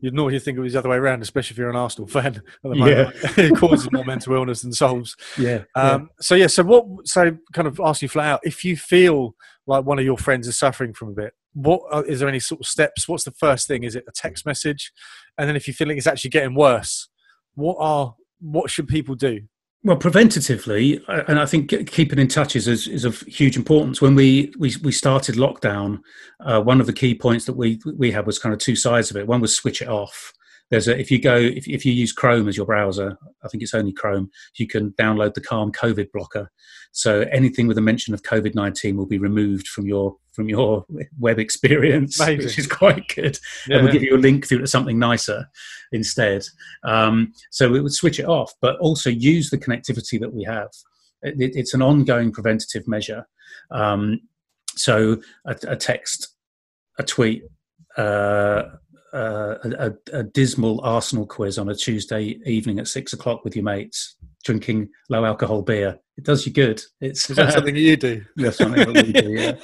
you'd normally think it was the other way around, especially if you're an Arsenal fan. At the moment. Yeah. it causes more mental illness than solves. Yeah, um, yeah. So yeah. So what? So kind of ask you flat out: if you feel like one of your friends is suffering from a bit, what uh, is there any sort of steps? What's the first thing? Is it a text message? And then if you feel like it's actually getting worse, what are what should people do? Well, preventatively, and I think keeping in touch is, is, of huge importance. When we, we, we started lockdown, uh, one of the key points that we, we had was kind of two sides of it. One was switch it off, there's a if you go if, if you use chrome as your browser i think it's only chrome you can download the calm covid blocker. So anything with a mention of covid-19 will be removed from your from your web experience Amazing. which is quite good. Yeah. and we'll give you a link through to something nicer instead. Um, so it would switch it off but also use the connectivity that we have. It, it's an ongoing preventative measure. Um, so a, a text a tweet uh, uh, a, a, dismal Arsenal quiz on a Tuesday evening at six o'clock with your mates, drinking low alcohol beer. It does you good. It's Is that something you do. That's something that we do.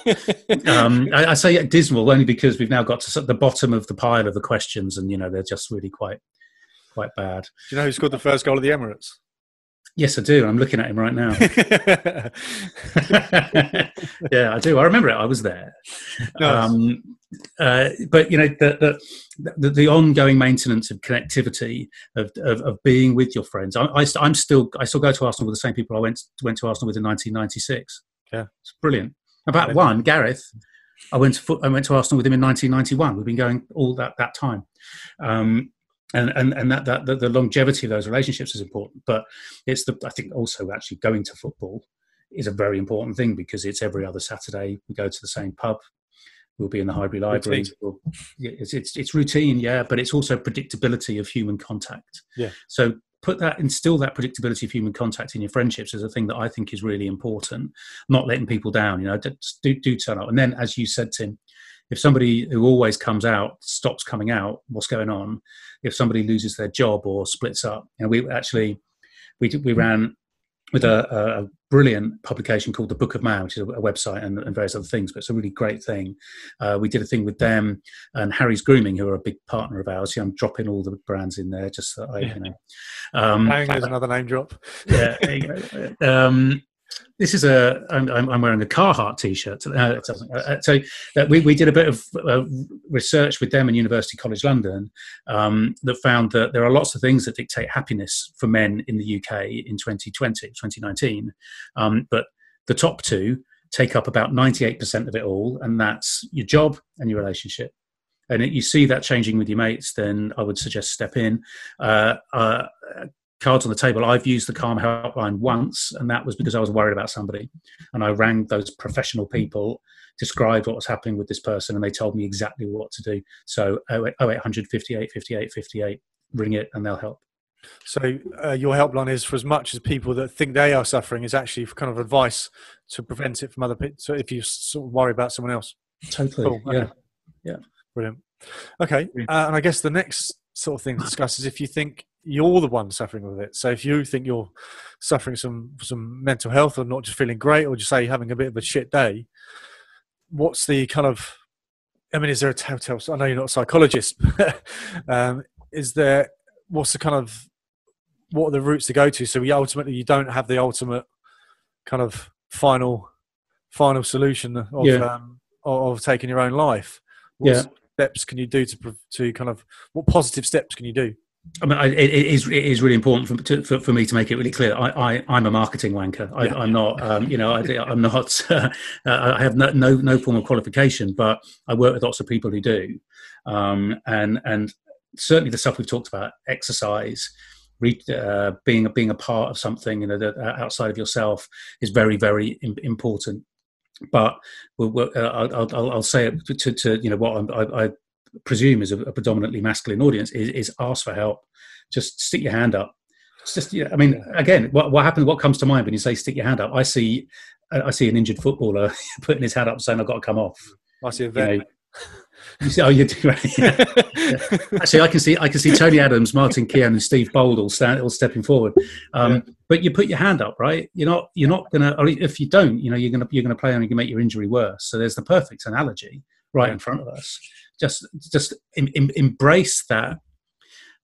Yeah. um, I, I, say dismal only because we've now got to the bottom of the pile of the questions, and you know they're just really quite quite bad. Do you know who scored the first goal of the Emirates? Yes, I do. I'm looking at him right now. yeah, I do. I remember it. I was there. Nice. Um, uh, but you know, the, the, the ongoing maintenance of connectivity of, of, of being with your friends. I, I, am still I still go to Arsenal with the same people I went went to Arsenal with in 1996. Yeah, it's brilliant. About one, Gareth. I went to I went to Arsenal with him in 1991. We've been going all that that time. Um, and and and that, that, that the longevity of those relationships is important but it's the i think also actually going to football is a very important thing because it's every other saturday we go to the same pub we'll be in the Highbury Library. We'll, it's, it's, it's routine, yeah, but it's also predictability of human contact. Yeah. So put that, instill that predictability of human contact in your friendships is a thing that I think is really important. Not letting people down, you know, do do turn up. And then, as you said, Tim, if somebody who always comes out stops coming out, what's going on? If somebody loses their job or splits up, and you know, we actually we we ran with a, a, brilliant publication called the Book of Man, which is a, website and, and, various other things, but it's a really great thing. Uh, we did a thing with them and Harry's Grooming, who are a big partner of ours. I'm dropping all the brands in there just so I, you know. Um, There's another name drop. yeah. Um, this is a I'm, I'm wearing a Carhartt t-shirt. Uh, uh, so uh, we, we did a bit of uh, research with them in University College London um, that found that there are lots of things that dictate happiness for men in the UK in 2020, 2019. Um, but the top two take up about 98% of it all, and that's your job and your relationship. And if you see that changing with your mates, then I would suggest step in. Uh, uh, cards on the table. I've used the Calm helpline once, and that was because I was worried about somebody. And I rang those professional people, described what was happening with this person, and they told me exactly what to do. So 0800 58 58 58, ring it, and they'll help. So uh, your helpline is for as much as people that think they are suffering is actually kind of advice to prevent it from other people. So if you sort of worry about someone else. Totally. Cool. Okay. Yeah. Yeah. Brilliant. Okay. Uh, and I guess the next sort of thing to discuss is if you think you're the one suffering with it. So if you think you're suffering some some mental health or not just feeling great or just say having a bit of a shit day, what's the kind of I mean, is there a telltale? I know you're not a psychologist. um, is there what's the kind of what are the routes to go to? So we ultimately you don't have the ultimate kind of final final solution of yeah. um, of, taking your own life. What yeah. steps can you do to to kind of what positive steps can you do? I mean, it, it is it is really important for, to, for, for me to make it really clear. I, I I'm a marketing wanker. I, am not, um, you know, I, am not. Uh, I have no, no, no form of qualification, but I work with lots of people who do, um, and and certainly the stuff we've talked about, exercise, uh, being being a part of something, you know, that, uh, outside of yourself, is very very important. But we'll, we'll, uh, I'll, I'll, I'll, say it to, to, you know what I, I presume is a, a predominantly masculine audience, is, is, ask for help. Just stick your hand up. It's just, yeah, I mean, again, what, what happens? What comes to mind when you say stick your hand up? I see, I see an injured footballer putting his hand up saying, "I've got to come off." I see a vet. You know, you see, oh, you do. Right? Yeah. yeah. Actually, I can see, I can see Tony Adams, Martin Keown, and Steve Bould all, stand, all stepping forward. Um, yeah. But you put your hand up, right? You're not, you're not gonna. Or if you don't, you know, you're gonna, you're gonna play and you can make your injury worse. So there's the perfect analogy right in front of us just just em, em, embrace that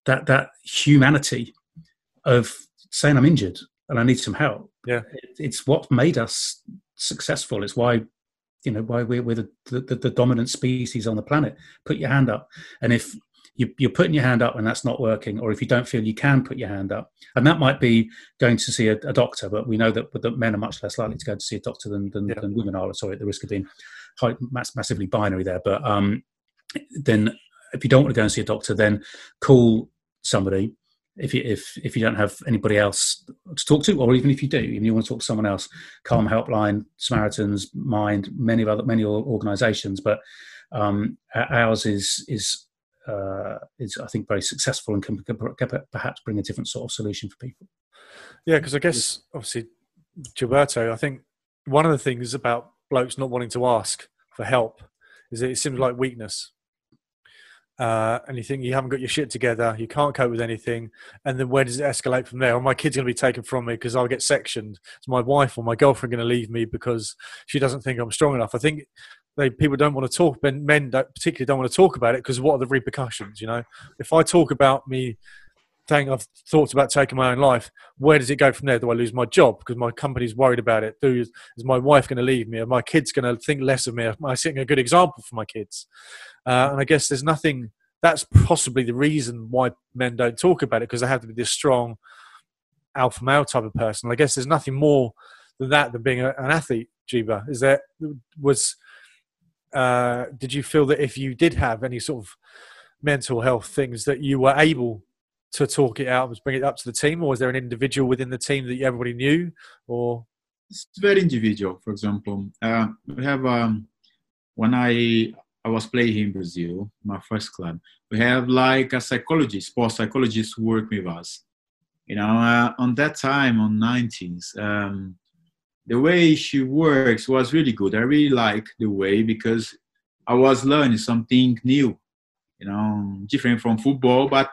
that that humanity of saying I'm injured and I need some help. Yeah, it, it's what made us successful. It's why you know why we're, we're the, the, the, dominant species on the planet. Put your hand up, and if you, you're putting your hand up and that's not working, or if you don't feel you can put your hand up, and that might be going to see a, a doctor, but we know that, that men are much less likely to go to see a doctor than than, yeah. than women are. Sorry, at the risk of being high, mass, massively binary there, but um, then if you don't want to go and see a doctor, then call somebody. If you if if you don't have anybody else to talk to, or even if you do, and you want to talk to someone else, Calm Helpline, Samaritans, Mind, many of other many organisations, but um, ours is is uh, is I think very successful and can, can, perhaps bring a different sort of solution for people. Yeah, because I guess obviously Gilberto, I think one of the things about blokes not wanting to ask for help is that it seems like weakness uh, and you think you haven't got your shit together, you can't cope with anything, and then where does it escalate from there? My kid's going to be taken from me because I'll get sectioned. Is my wife or my girlfriend going to leave me because she doesn't think I'm strong enough? I think they people don't want to talk. Men, men don't, particularly don't want to talk about it because what are the repercussions? You know, if I talk about me saying I've thought about taking my own life, where does it go from there? Do I lose my job because my company's worried about it? Do, is my wife going to leave me? Are my kids going to think less of me? Am I setting a good example for my kids? Uh, and I guess there's nothing. That's possibly the reason why men don't talk about it because they have to be this strong alpha male type of person. I guess there's nothing more than that than being a, an athlete. Jiba, is there was? Uh, did you feel that if you did have any sort of mental health things that you were able to talk it out, bring it up to the team, or was there an individual within the team that everybody knew, or? It's very individual. For example, uh, we have um, when I I was playing in Brazil, my first club. We have like a psychologist, sports psychologist who work with us. You know, uh, on that time, on 90s, um, the way she works was really good. I really like the way because I was learning something new, you know, different from football, but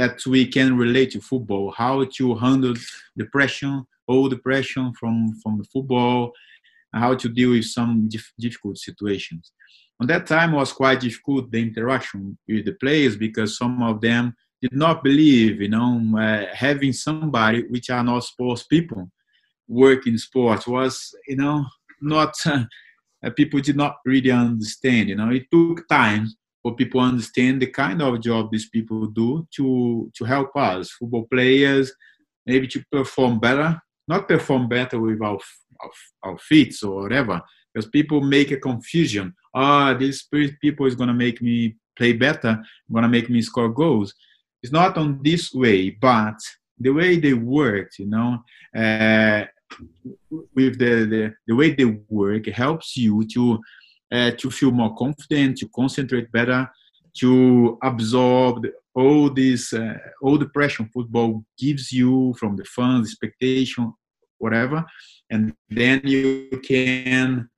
that we can relate to football, how to handle depression, all depression from, from the football, how to deal with some dif- difficult situations. On that time was quite difficult, the interaction with the players, because some of them did not believe, you know, uh, having somebody which are not sports people work in sports was, you know, not uh, people did not really understand. You know, it took time for people understand the kind of job these people do to to help us football players maybe to perform better not perform better with our our, our feet or whatever because people make a confusion. Ah this people is going to make me play better going to make me score goals. It's not on this way but the way they work you know uh, with the, the the way they work helps you to uh, to feel more confident, to concentrate better, to absorb all this, uh, all the pressure football gives you from the fans, expectation, whatever, and then you can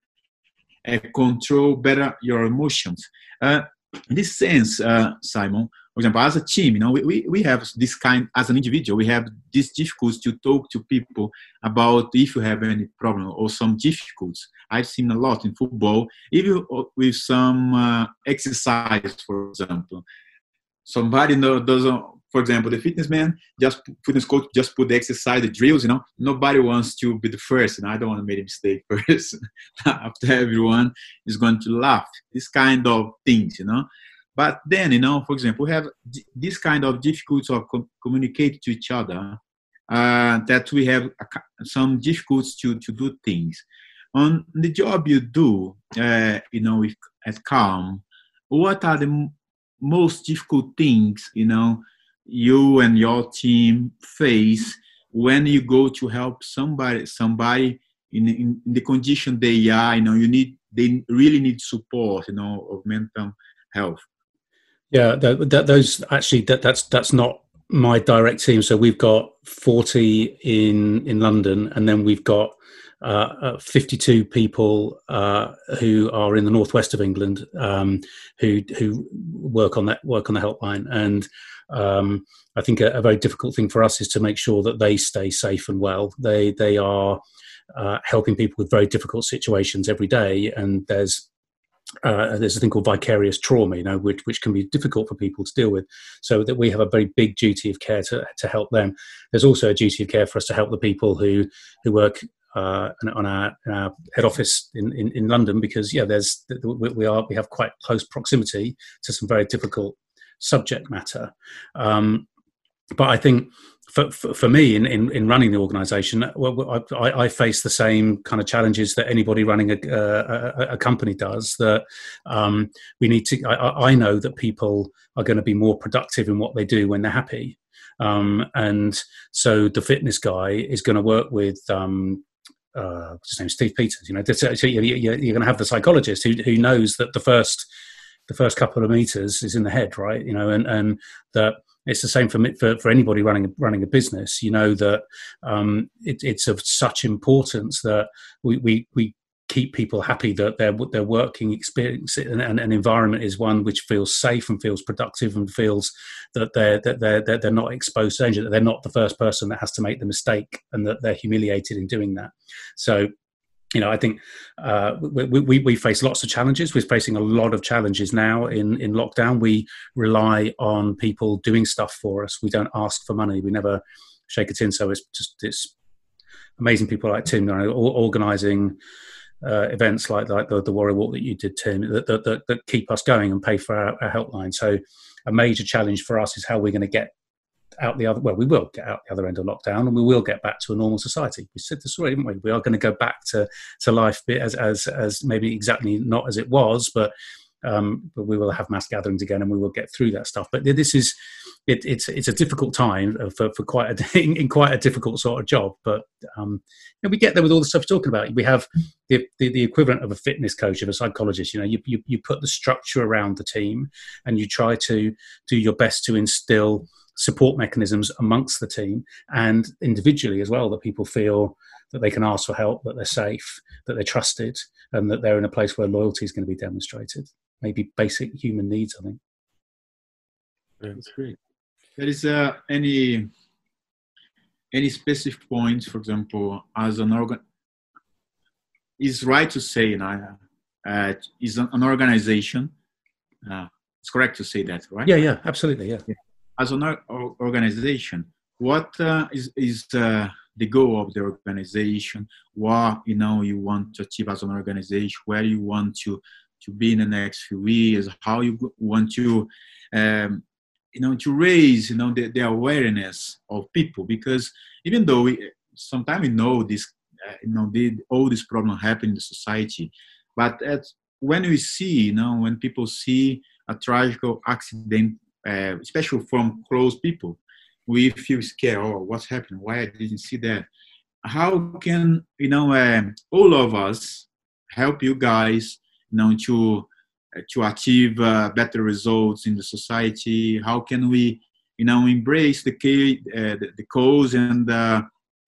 uh, control better your emotions. Uh, in this sense, uh, Simon, for example, as a team, you know, we, we, have this kind, as an individual, we have this difficulty to talk to people about if you have any problem or some difficulties. I've seen a lot in football, even with some uh, exercise, for example. Somebody doesn't, for example, the fitness man, just fitness coach, just put the exercise, the drills, you know, nobody wants to be the first, and I don't want to make a mistake first. After everyone is going to laugh. This kind of things, you know. But then, you know, for example, we have this kind of difficulty of co- communicate to each other uh, that we have some difficulties to, to do things. On the job you do, uh, you know, with, at Calm, what are the m- most difficult things, you know, you and your team face when you go to help somebody, somebody in, in, in the condition they are, you know, you need, they really need support, you know, of mental health. Yeah, that, that, those actually that, that's that's not my direct team. So we've got forty in in London, and then we've got uh, uh, 52 people uh, who are in the northwest of England um, who who work on that work on the helpline, and um, I think a, a, very difficult thing for us is to make sure that they stay safe and well. They they are uh, helping people with very difficult situations every day, and there's uh, there's a thing called vicarious trauma, you know, which, which can be difficult for people to deal with. So that we have a very big duty of care to, to help them. There's also a duty of care for us to help the people who who work uh, on our, our, head office in, in, in, London because yeah, there's we are we have quite close proximity to some very difficult subject matter. Um, but I think for, for, for, me in, in, in, running the organization, well, I, I, face the same kind of challenges that anybody running a, a, a company does. That um, we need to, I, I, know that people are going to be more productive in what they do when they're happy. Um, and so the fitness guy is going to work with, um, uh, his name, Steve Peters. You know, so you're going to have the psychologist who, who knows that the first, the first couple of meters is in the head, right? You know, and, and that, it's the same for for, for anybody running running a business. You know that um, it, it's of such importance that we, we, we keep people happy that their their working experience and, and, and, environment is one which feels safe and feels productive and feels that they're that they're, that they're not exposed to danger that they're not the first person that has to make the mistake and that they're humiliated in doing that so you know, I think uh, we, we, we, face lots of challenges. We're facing a lot of challenges now in, in lockdown. We rely on people doing stuff for us. We don't ask for money. We never shake it in. So it's just it's amazing people like Tim you know, organising uh, events like like the, the Warrior Walk that you did, Tim, that, that, that, that keep us going and pay for our, our helpline. So a major challenge for us is how we're going to get out the other well we will get out the other end of lockdown and we will get back to a normal society. We said this already didn't we? We are going to go back to to life as as as maybe exactly not as it was but um, but we will have mass gatherings again and we will get through that stuff. But this is it, it's it's a difficult time for, for quite a in, quite a difficult sort of job. But um, you know, we get there with all the stuff you're talking about. We have the, the, the equivalent of a fitness coach of a psychologist. You know you, you you put the structure around the team and you try to do your best to instill support mechanisms amongst the team and individually as well that people feel that they can ask for help, that they're safe, that they're trusted, and that they're in a place where loyalty is going to be demonstrated. Maybe basic human needs, I think. That's great. There is uh, any any specific points, for example, as an organ, is right to say, you know, uh, is an organization. Uh, it's correct to say that, right? Yeah, yeah, absolutely, yeah. yeah as an organization, what uh, is is uh, the goal of the organization, what you know you want to achieve as an organization, where you want to to be in the next few years, how you want to um, you know to raise you know the, the awareness of people? Because even though we sometimes we know this uh, you know the, all this problem happen in the society but at, when we see you know when people see a tragic accident uh, especially from close people we feel scared oh what's happened why i didn't see that how can you know um, all of us help you guys you know to to achieve uh, better results in the society? How can we, you know, embrace the uh, the, the, cause, and uh,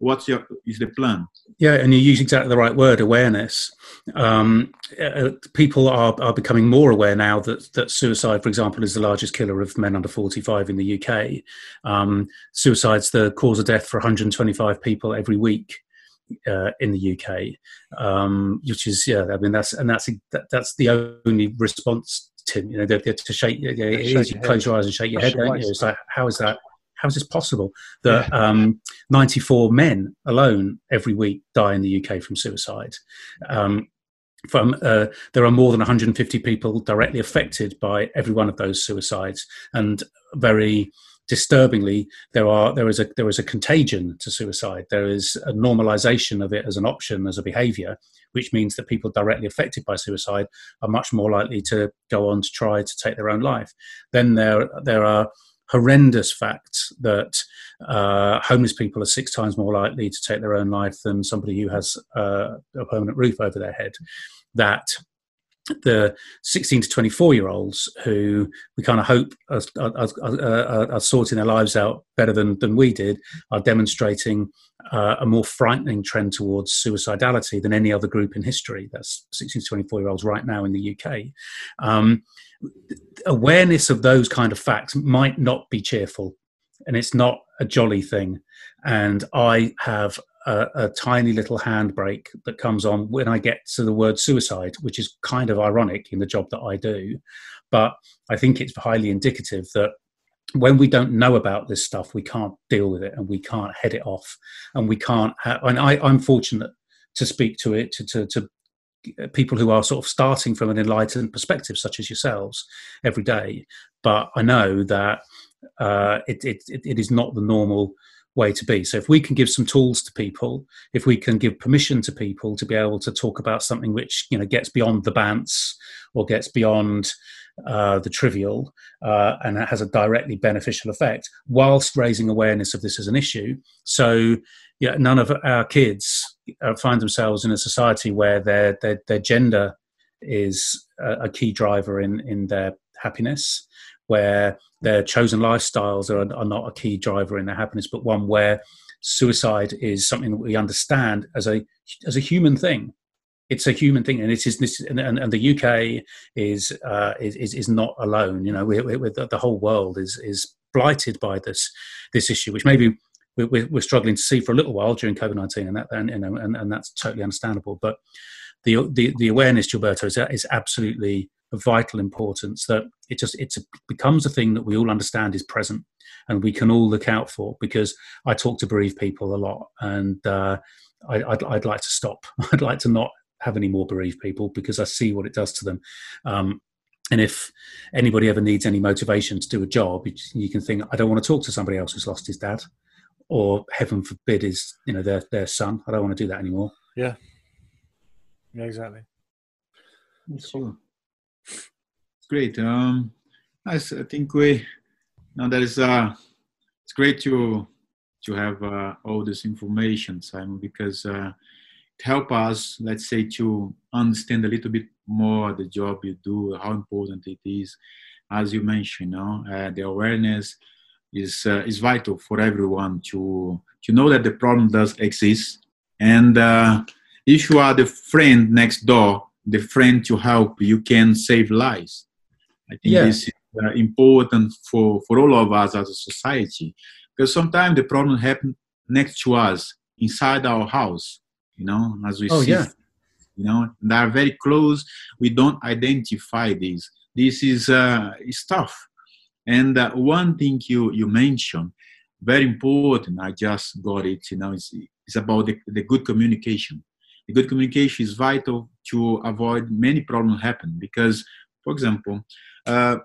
what's your is the plan? Yeah, and you use exactly the right word, awareness. Um, uh, people are, are becoming more aware now that, that suicide, for example, is the largest killer of men under 45 in the UK. Um, suicide's the cause of death for 125 people every week uh, in the UK, um, which is yeah. I mean that's and that's that, that's the only response, Tim. You know, to, to shake, yeah, it is, you close your eyes and shake your head. Don't you? It's like how is that? How is this possible that yeah. um, 94 men alone every week die in the UK from suicide? Um, from uh, there are more than 150 people directly affected by every one of those suicides, and very disturbingly, there are there is a there is a contagion to suicide. There is a normalization of it as an option, as a behaviour, which means that people directly affected by suicide are much more likely to go on to try to take their own life. Then there there are horrendous facts that uh, homeless people are six times more likely to take their own life than somebody who has uh, a permanent roof over their head. That the 16 to 24 year olds who we kind of hope are, are, are, are, sorting their lives out better than, than we did are demonstrating uh, a more frightening trend towards suicidality than any other group in history. That's 16 to 24 year olds right now in the UK. Um, awareness of those kind of facts might not be cheerful and it's not a jolly thing. And I have a, a, tiny little handbrake that comes on when I get to the word suicide, which is kind of ironic in the job that I do. But I think it's highly indicative that when we don't know about this stuff, we can't deal with it and we can't head it off. And we can't have, and I, I'm fortunate to speak to it, to, to, to people who are sort of starting from an enlightened perspective, such as yourselves, every day. But I know that uh, it, it, it is not the normal way to be. So if we can give some tools to people, if we can give permission to people to be able to talk about something which you know gets beyond the bants or gets beyond uh, the trivial uh, and it has a directly beneficial effect, whilst raising awareness of this as an issue. So yeah, none of our kids uh, find themselves in a society where their their, their gender is a, a key driver in in their happiness where their chosen lifestyles are, are not a key driver in their happiness, but one where suicide is something that we understand as a as a human thing. It's a human thing, and it is this, and, and, and the UK is, uh, is is not alone. You know, we, we, the whole world is is blighted by this this issue, which maybe we're, we're struggling to see for a little while during COVID nineteen, and that and, you know, and and that's totally understandable. But the the, the awareness, Gilberto, is, is absolutely of vital importance that it just it becomes a thing that we all understand is present and we can all look out for because I talk to bereaved people a lot and uh, I, would I'd like to stop. I'd like to not have any more bereaved people because I see what it does to them. Um, and if anybody ever needs any motivation to do a job, you can think, I don't want to talk to somebody else who's lost his dad, or heaven forbid, is you know their their son. I don't want to do that anymore. Yeah. Yeah, exactly. Sure great. Um, I, think we now that is uh, it's great to to have uh, all this information, Simon, because uh, it help us, let's say, to understand a little bit more the job you do, how important it is. As you mentioned, you know, uh, the awareness is uh, is vital for everyone to to know that the problem does exist, and uh, if you are the friend next door, the friend to help, you can save lives. I think yeah. this is uh, important for, for all of us as a society because sometimes the problem happens next to us inside our house, you know, as we oh, see. Yeah. You know, they are very close. We don't identify this. This is uh, tough. And uh, one thing you, you mentioned, very important, I just got it, you know, it's, is about the, the good communication. The good communication is vital to avoid many problems happen because, for example, uh,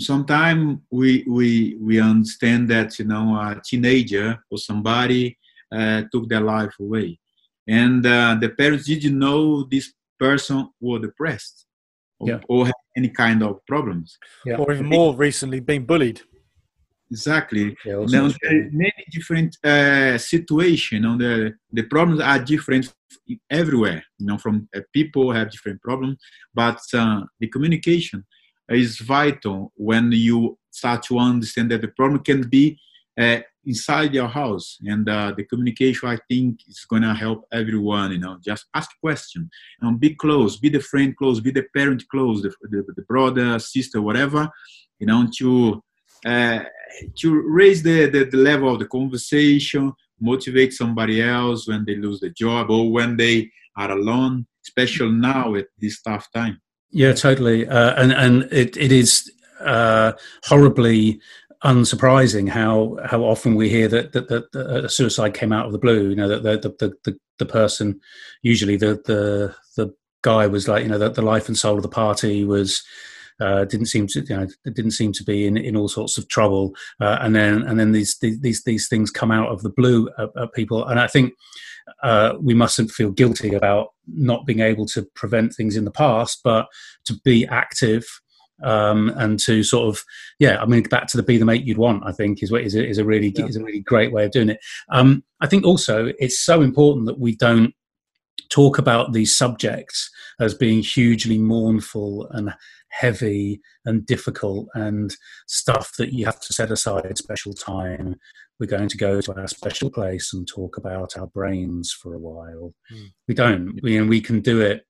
sometimes we we we understand that you know a teenager or somebody uh, took their life away, and uh, the parents didn't know this person was depressed or, yeah. or had any kind of problems, yeah. or even more recently being bullied. Exactly. Yeah, now, many different uh, situations. You the the problems are different everywhere. You know, from uh, people have different problems, but uh, the communication is vital when you start to understand that the problem can be uh, inside your house and uh, the communication i think is going to help everyone you know just ask question and be close be the friend close be the parent close the, the, the brother sister whatever you know to uh, to raise the, the, the level of the conversation motivate somebody else when they lose the job or when they are alone especially now at this tough time yeah, totally. Uh, and and it, it is uh, horribly unsurprising how how often we hear that that, that, that a suicide came out of the blue. You know that the the, the, the person, usually the the the guy was like you know that the life and soul of the party was. Uh, didn't seem to you know didn't seem to be in, in all sorts of trouble. Uh, and then and then these these these things come out of the blue at, at people. And I think uh, we mustn't feel guilty about not being able to prevent things in the past, but to be active um, and to sort of yeah i mean back to the be the mate you'd want i think is what is a, is a really yeah. is a really great way of doing it. Um, i think also it's so important that we don't talk about these subjects as being hugely mournful and heavy and difficult and stuff that you have to set aside special time we're going to go to our special place and talk about our brains for a while. Mm. We don't. We, and we can do it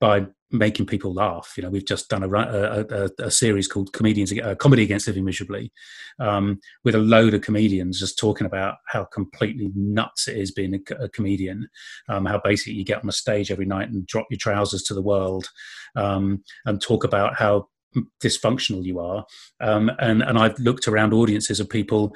by making people laugh. You know, we've just done a, a, a, a series called "Comedians a Comedy Against Living Miserably," um, with a load of comedians just talking about how completely nuts it is being a, comedian. Um, how basically you get on a stage every night and drop your trousers to the world, um, and talk about how dysfunctional you are. Um, and, and I've looked around audiences of people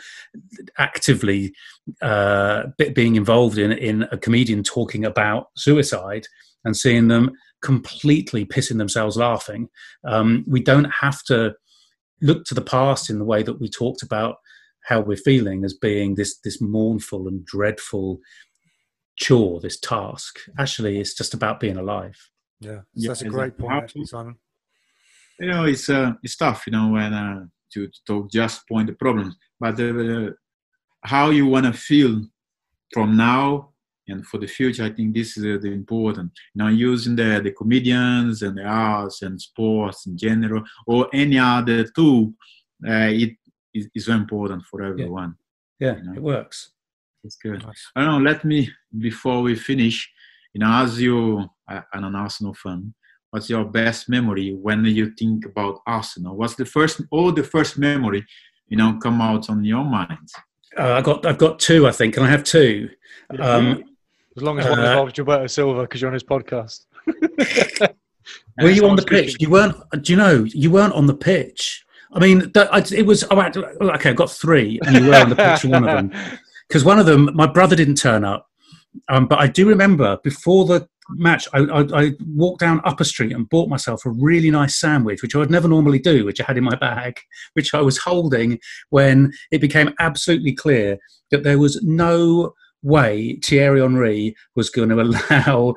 actively uh, being involved in, in a comedian talking about suicide and seeing them completely pissing themselves laughing. Um, we don't have to look to the past in the way that we talked about how we're feeling as being this this mournful and dreadful chore, this task. Actually, it's just about being alive. Yeah, so yeah that's a great point, actually, Simon you know it's uh, it's tough you know when uh, to, to talk just point the problems but uh, how you want to feel from now and for the future i think this is uh, the important know using the the comedians and the arts and sports in general or any other tool uh, it is very important for everyone yeah, yeah you know? it works it's good nice. i don't know let me before we finish you know as you uh, an arsenal fan what's your best memory when you think about Arsenal? What's the first, all the first memory, you know, come out on your mind? Uh, I got, I've got two, I think, and I have two. Um, as long as one involves Gilberto Silva, because you're on his podcast. were you on the pitch? You weren't. Do you know you weren't on the pitch? I mean, it was. Oh, okay, I got three, and you were on the pitch for one of them. Because one of them, my brother didn't turn up, um, but I do remember before the match, I, I, I, walked down Upper Street and bought myself a really nice sandwich, which I would never normally do, which I had in my bag, which I was holding when it became absolutely clear that there was no way Thierry Henry was going to allow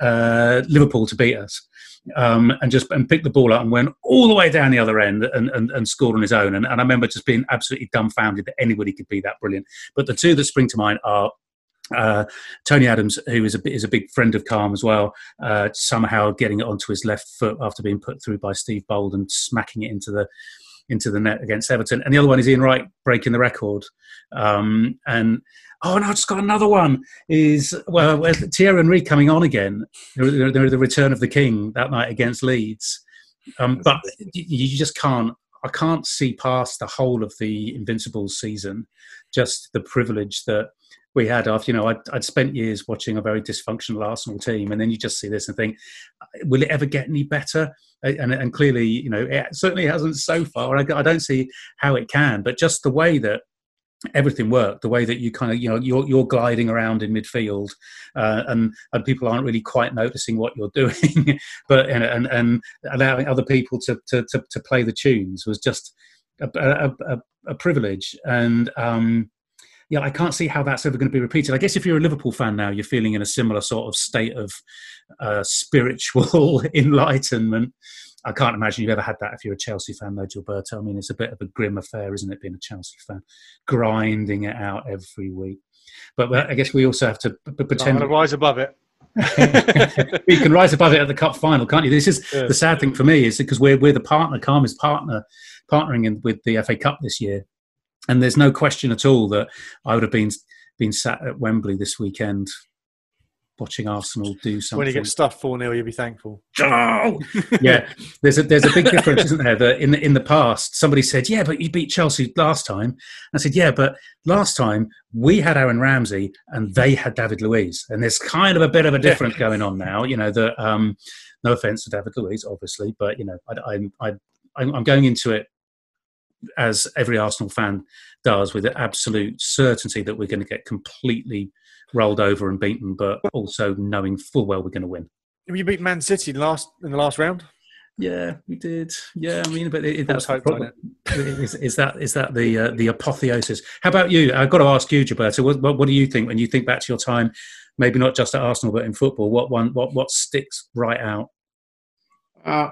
uh, Liverpool to beat us. Um, and just and picked the ball up and went all the way down the other end and, and, and scored on his own. And, and I remember just being absolutely dumbfounded that anybody could be that brilliant. But the two that spring to mind are uh, Tony Adams, who is a is a big friend of Calm as well, uh, somehow getting it onto his left foot after being put through by Steve Bould and smacking it into the into the net against Everton. And the other one is Ian Wright breaking the record. Um, and oh, and I've just got another one is well, Thierry Henry coming on again, the, the, the, return of the King that night against Leeds. Um, but you, you just can't. I can't see past the whole of the Invincibles season. Just the privilege that we had after you know I'd, I'd, spent years watching a very dysfunctional Arsenal team, and then you just see this and think, will it ever get any better? And, and clearly, you know, it certainly hasn't so far. I, I don't see how it can. But just the way that everything worked the way that you kind of you know you're, you're gliding around in midfield uh, and and people aren't really quite noticing what you're doing but and, and and allowing other people to to to, to play the tunes was just a, a, a, a privilege and um yeah, I can't see how that's ever going to be repeated. I guess if you're a Liverpool fan now, you're feeling in a similar sort of state of uh, spiritual enlightenment. I can't imagine you've ever had that if you're a Chelsea fan, though, Gilberto. I mean, it's a bit of a grim affair, isn't it, being a Chelsea fan, grinding it out every week. But I guess we also have to p- pretend. to rise above it. you can rise above it at the cup final, can't you? This is yeah. the sad thing for me is because we're we're the partner, Karma's partner, partnering in, with the FA Cup this year, and there's no question at all that I would have been been sat at Wembley this weekend watching Arsenal do something. When you get stuffed 4 0, you'll be thankful. Oh! yeah, there's a, there's a big difference, isn't there? That in, the, in the past, somebody said, Yeah, but you beat Chelsea last time. I said, Yeah, but last time we had Aaron Ramsey and they had David Luiz. And there's kind of a bit of a difference yeah. going on now. You know, that um, no offense to David Luiz, obviously, but, you know, I, I, I, I'm going into it as every Arsenal fan does, with absolute certainty that we're going to get completely rolled over and beaten, but also knowing full well we're going to win. You beat Man City last in the last round. Yeah, we did. Yeah, I mean, but it, that's hope, is, is, that is that the uh, the apotheosis? How about you? I've got to ask you, Gilberto. What, what, what do you think when you think back to your time, maybe not just at Arsenal but in football? What one what what sticks right out? Uh,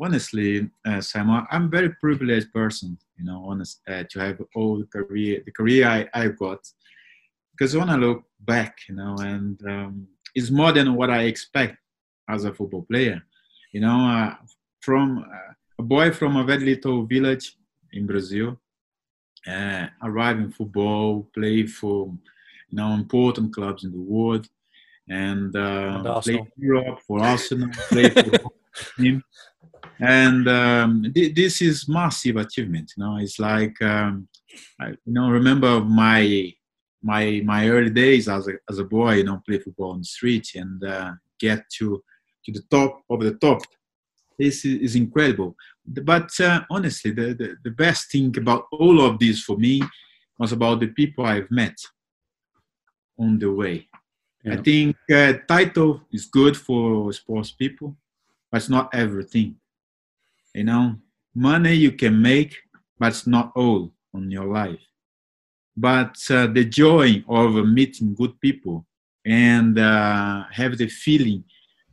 honestly, uh, Simon, I'm a very privileged person. You know, honest uh, to have all the career the career I I've got because when I look back, you know, and um, it's more than what I expect as a football player. You know, uh, from uh, a boy from a very little village in Brazil, uh, arrive in football, play for you know important clubs in the world, and, uh, and play for Europe for Arsenal, play for him. And um, th- this is massive achievement. You know, it's like um, I, you know remember my my my early days as a as a boy, you know, play football on the street and uh, get to to the top of the top. This is, is incredible. But uh, honestly, the, the, the best thing about all of this for me was about the people I've met on the way. Yeah. I think uh, title is good for sports people, but it's not everything. You know, money you can make, but it's not all on your life but uh, the joy of meeting good people and uh, have the feeling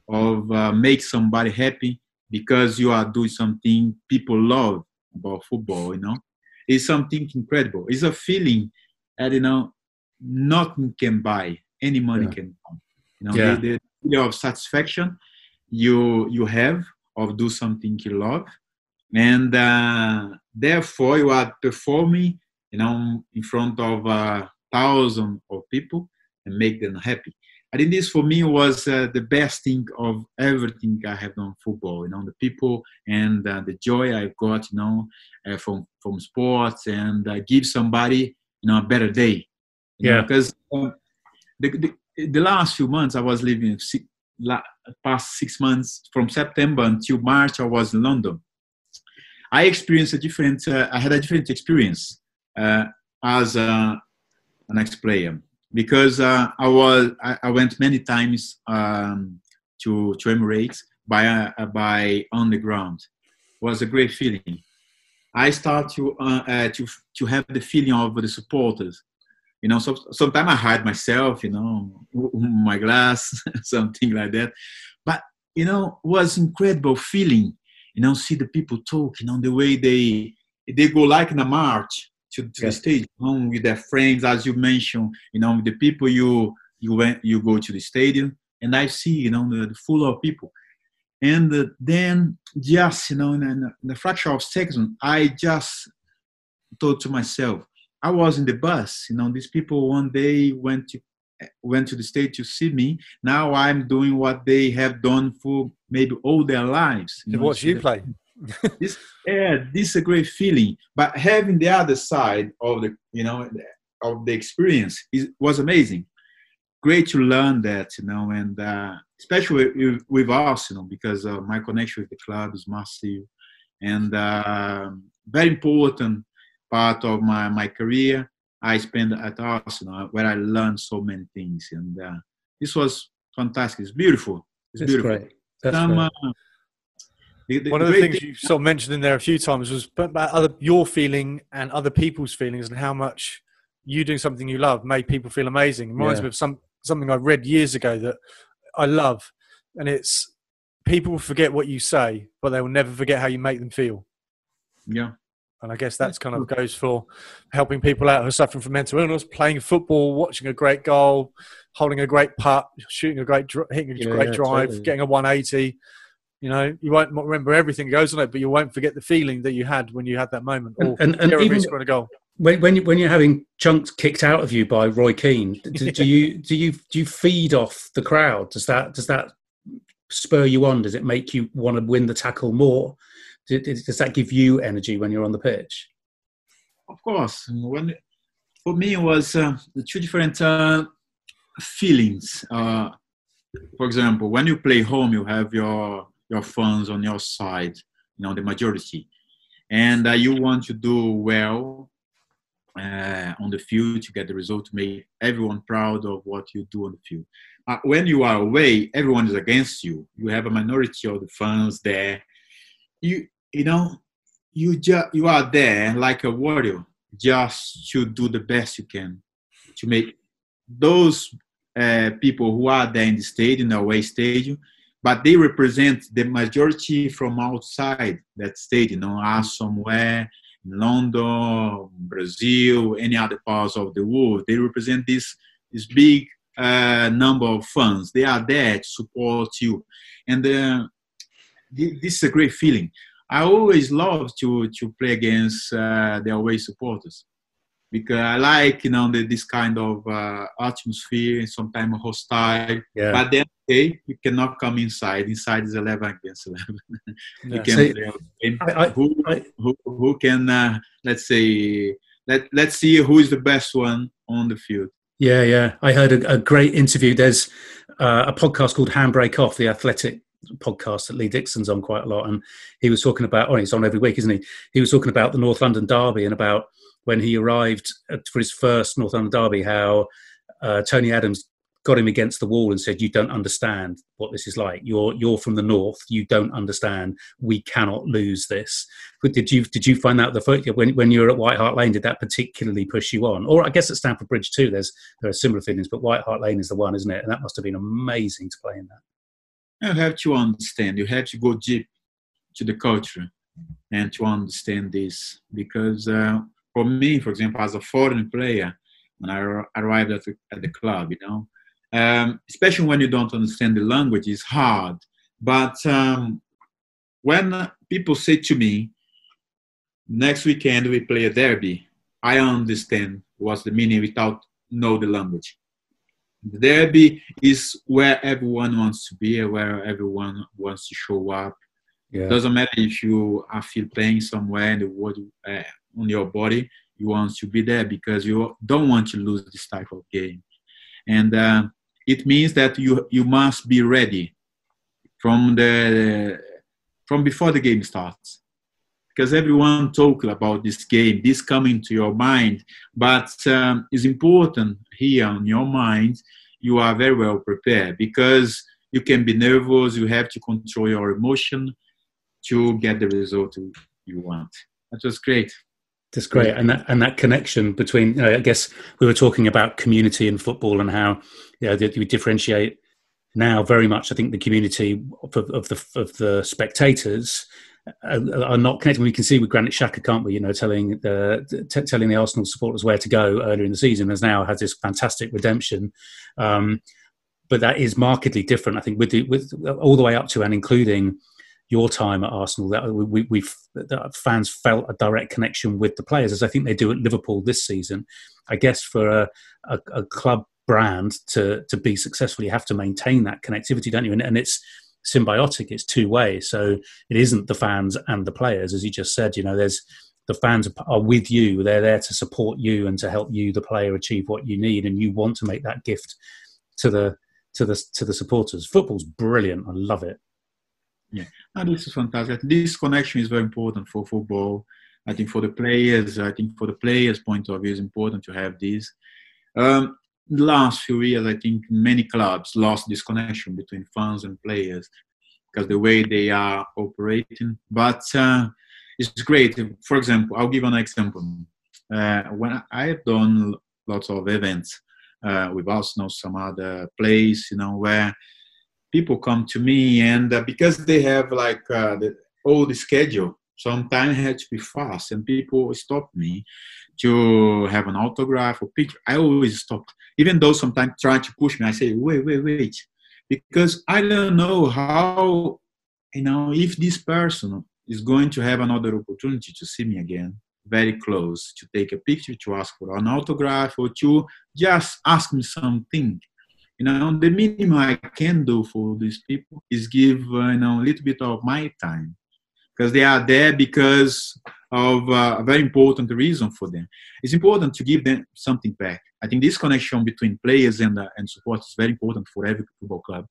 of uh, make somebody happy because you are doing something people love about football you know it's something incredible it's a feeling that you know nothing can buy any money yeah. can buy you know yeah. the, the feeling of satisfaction you you have of do something you love and uh, therefore you are performing you know, in front of a thousand of people and make them happy. I think this for me was uh, the best thing of everything I have done football. You know, the people and uh, the joy I've got, you know, uh, from from sports and uh, give somebody, you know, a better day. Yeah. because um, the, the, the last few months I was living past six months from September until March I was in London. I experienced a different. Uh, I had a different experience uh, as a, an ex-player because uh, I was I, I, went many times um, to to Emirates by uh, by on the ground. It was a great feeling. I start to uh, uh, to to have the feeling of the supporters. You know, so, sometimes I hide myself. You know, my glass, something like that. But you know, was incredible feeling. You know, see the people talk. You know, the way they they go like in a march to, to yeah. the stage home with their friends, as you mentioned, you know, the people you you went you go to the stadium, and I see, you know, the, the full of people, and uh, then just you know, in, in the fraction of seconds, I just thought to myself, I was in the bus, you know, these people one day went to went to the state to see me. Now I'm doing what they have done for maybe all their lives. You watch you play this yeah this is a great feeling but having the other side of the you know of the experience is, was amazing great to learn that you know and uh, especially with, with us you know because uh, my connection with the club is massive and uh, very important part of my, my career I spent at Arsenal, where I learned so many things, and uh, this was fantastic. It's beautiful. It's That's beautiful. great. That's Some, great. uh, the- the One of the great things you sort of mentioned in there a few times was about other your feeling and other people's feelings and how much you doing something you love made people feel amazing. It reminds Yeah. me of some something I read years ago that I love, and it's people forget what you say, but they will never forget how you make them feel. yeah, And I guess that's kind of goes for helping people out who are suffering from mental illness, playing football, watching a great goal, holding a great putt, shooting a great, hitting a Yeah, great yeah, drive, totally. getting a 180. You know, you won't remember everything that goes on it, but you won't forget the feeling that you had when you had that moment. And- or and- and even- scoring a goal. when when, you, when you're having chunks kicked out of you by Roy Keane, do, do you do you do you feed off the crowd? Does that does that spur you on? Does it make you want to win the tackle more? Do- Does that give you energy when you're on the pitch? of course. When for me it was uh, two different uh, feelings. Uh, for example, when you play home, you have your your fans on your side, you know, the majority, and uh, you want to do well uh, on the field to get the result, to make everyone proud of what you do on the field. Uh, when you are away, everyone is against you. You have a minority of the fans there. You you know you just you are there like a warrior just to do the best you can to make those uh, people who are there in the stadium, the away stadium, but they represent the majority from outside that stadium, you know, are somewhere in London, Brazil, any other parts of the world. They represent this this big uh, number of fans. They are there to support you, and uh, this is a great feeling. I always love to to play against uh, the away supporters because I like you know the, this kind of uh, atmosphere, and sometimes hostile. Yeah. But then, okay, you cannot come inside. Inside is eleven against eleven. you Yeah. can See, play on the game. I- I- who, I- who who can uh, let's say let let's see who is the best one on the field. Yeah, yeah. I heard a, a great interview. There's uh, a podcast called Handbrake Off, the athletic podcast that Lee Dixon's on quite a lot. And he was talking about, oh, he's on every week, isn't he? He was talking about the North London Derby and about when he arrived for his first North London Derby, how uh, Tony Adams got him against the wall and said, "You don't understand what this is like. You're you're from the north. You don't understand. We cannot lose this." But did you did you find that the first, when when you were at White Hart Lane? Did that particularly push you on? Or I guess at Stamford Bridge too. There's there are similar feelings, but White Hart Lane is the one, isn't it? And that must have been amazing to play in that. You have to understand. You have to go deep to the culture and to understand this because uh, for me, for example, as a foreign player, when I arrived at the, at the club, you know, um, especially when you don't understand the language, it's hard. But um, when people say to me, next weekend we play a derby, I understand what's the meaning without know the language. The derby is where everyone wants to be, where everyone wants to show up. Yeah, Doesn't matter if you are feel playing somewhere in the world uh, on your body, you want to be there because you don't want to lose this type of game, and uh, it means that you you must be ready from the from before the game starts because everyone talk about this game, this coming to your mind, but um, it's important here on your mind. You are very well prepared because you can be nervous. You have to control your emotion to get the result you- want. That was great. that's great. And that and that connection between, you know, I guess we were talking about community and football and how you know you differentiate now very much. I think the community of, of the of the spectators are, are not connected. We can see with Granit Xhaka, can't we? You know, telling the t- telling the Arsenal supporters where to go earlier in the season, has now had this fantastic redemption. Um, but that is markedly different, I think, with the, with all the way up to and including your time at Arsenal. That we, we that fans felt a direct connection with the players, as I think they do at Liverpool this season. I guess for a, a, a club brand to to be successful, you have to maintain that connectivity, don't you? And, and it's symbiotic; it's two way. So it isn't the fans and the players, as you just said. You know, there's the fans are with you; they're there to support you and to help you, the player, achieve what you need, and you want to make that gift to the to the to the supporters. Football's brilliant; I love it. Ah, this is fantastic. This connection is very important for football. I think for the players, I think for the players' point of view, it's important to have this. Um, last few years, I think many clubs lost this connection between fans and players because the way they are operating. But uh, it's great. For example, I'll give an example. Uh, when I have done lots of events uh, with Arsenal, some other place, you know, where people come to me and uh, because they have like uh, the old schedule, sometimes I had to be fast and people stop me to have an autograph or picture. I always stop, even though sometimes trying to push me. I say, wait, wait, wait, because I don't know how, you know, if this person is going to have another opportunity to see me again very close to take a picture to ask for an autograph or to just ask me something you know the minimum i can do for these people is give uh, you know a little bit of my time because they are there because of uh, a very important reason for them. It's important to give them something back. I think this connection between players and uh, and support is very important for every football club.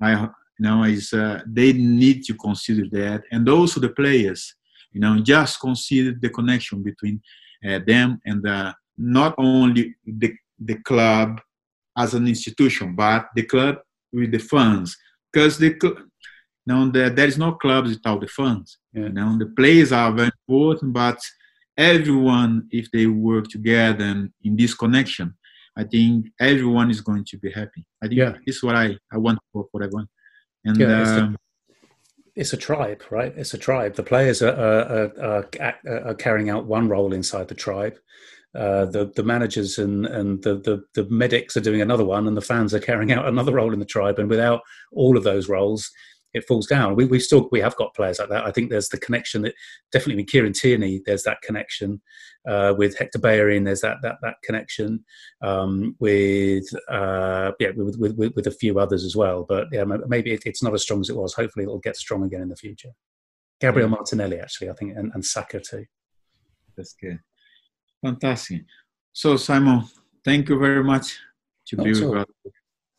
I you know is uh, they need to consider that. And also the players you know just consider the connection between uh, them and uh, not only the the club as an institution but the club with the funds because the you know, the, there is no clubs without the funds. Yeah. You know, the players are very important, but everyone, if they work together and in this connection, I think everyone is going to be happy. I think yeah. this is what I, I want for, for everyone. And yeah, um, it's a tribe, right? It's a tribe. The players are, are, are, are carrying out one role inside the tribe. Uh, the the managers and and the, the, the medics are doing another one, and the fans are carrying out another role in the tribe. And without all of those roles, it falls down. We we still we have got players like that. I think there's the connection that definitely with Kieran Tierney. There's that connection uh, with Hector Bellerin. There's that that that connection um, with uh, yeah with, with, with with a few others as well. But yeah, maybe it, it's not as strong as it was. Hopefully, it'll get strong again in the future. Gabriel Martinelli actually, I think, and, and Saka too. That's good. Fantastic. So Simon, thank you very much to be with us.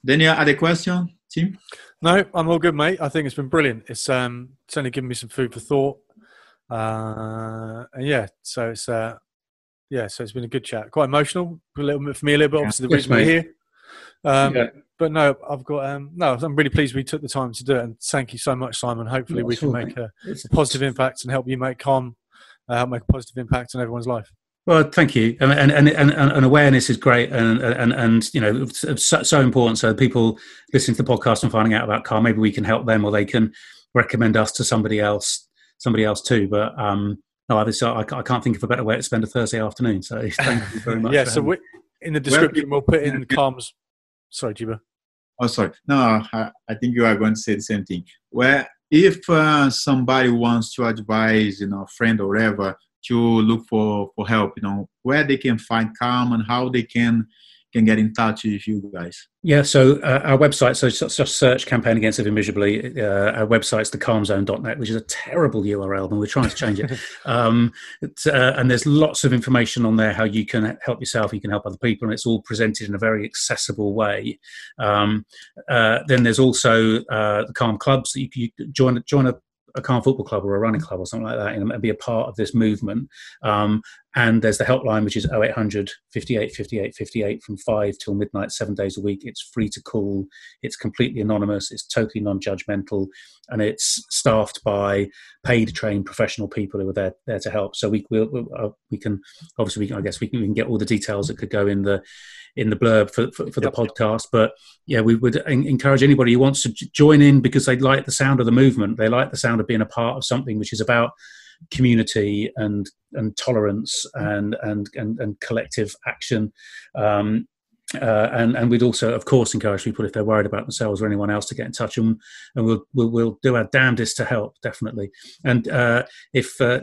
Daniel, other question, Tim? No, I'm all good, mate. I think it's been brilliant. It's um, it's only given me some food for thought. Uh, and yeah, so it's uh, yeah, so it's been a good chat. Quite emotional, a little bit for me, a little bit. Obviously, the yes, reason mate. we're here. Um, yeah. But no, I've got um, no. I'm really pleased we took the time to do it, and thank you so much, Simon. Hopefully, we can make a, a, positive impact and help you make calm, uh, help make a positive impact on everyone's life. Well, thank you, and and and, and awareness is great, and and and you know, so, so important. So people listening to the podcast and finding out about Calm, maybe we can help them, or they can recommend us to somebody else, somebody else too. But um, no, I, I can't think of a better way to spend a Thursday afternoon. So thank you very much. yeah. So we, in the description, we'll put in Calm's. Sorry, Jiba. Oh, sorry. No, I, I think you are going to say the same thing. Where if uh, somebody wants to advise, you know, a friend or whatever to look for for help you know where they can find calm and how they can can get in touch with you guys. Yeah so uh, our website so just search campaign against living miserably uh, our website's thecalmzone.net which is a terrible url and we're trying to change it. Um, uh, and there's lots of information on there how you can help yourself you can help other people and it's all presented in a very accessible way. Um, uh, then there's also uh, the calm clubs that you, you join join a a Calm Football Club or a running club or something like that and be a part of this movement. Um, and there's the helpline, which is 0800 58 58 58 from 5 till midnight, seven days a week. It's free to call. It's completely anonymous. It's totally non judgmental. And it's staffed by paid, trained professional people who are there, there to help. So we, uh, we can, obviously, we can, I guess we can, we can get all the details that could go in the, in the blurb for, for, for the podcast. But yeah, we would encourage anybody who wants to join in because they like the sound of the movement. They like the sound of being a part of something which is about community and and tolerance and and and, and collective action. Um, uh, and and we'd also, of course, encourage people if they're worried about themselves or anyone else to get in touch, and and we'll we'll, we'll do our damnedest to help, definitely. And uh, if uh,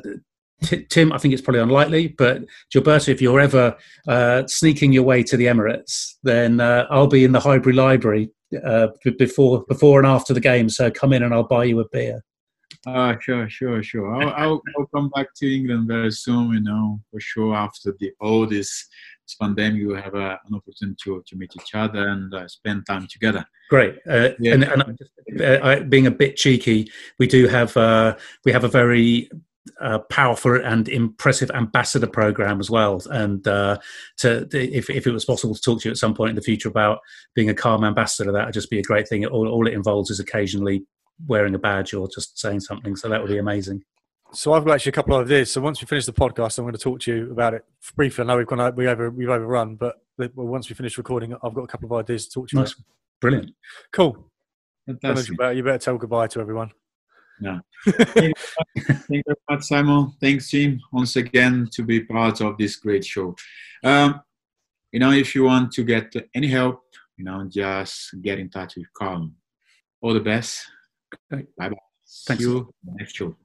Tim, I think it's probably unlikely, but Gilberto, if you're ever uh, sneaking your way to the Emirates, then uh, I'll be in the Highbury Library uh, before before and after the game. So come in and I'll buy you a beer. Uh, sure, sure, sure. I'll, I'll, I'll, come back to England very soon, you know, for sure. After the all this, this pandemic, we'll have a, an opportunity to, to meet each other and uh, spend time together. Great. Uh, yeah. And, and uh, being a bit cheeky, we do have uh, we have a very uh, powerful and impressive ambassador program as well. And uh, to if, if it was possible to talk to you at some point in the future about being a Calm ambassador, that would just be a great thing. All, all it involves is occasionally wearing a badge or just saying something. So that would be amazing. So I've got actually a couple of ideas. So once we finish the podcast, I'm going to talk to you about it briefly. I know we've gone we over we've overrun, but once we finish recording, I've got a couple of ideas to talk to you nice. about. Brilliant. Cool. Fantastic. You better tell goodbye to everyone. Yeah. Thank you very much, Simon. Thanks, Jim, once again to be part of this great show. Um, you know, if you want to get any help, you know, just get in touch with Calm. All the best. Bye bye. Thank you. Next show.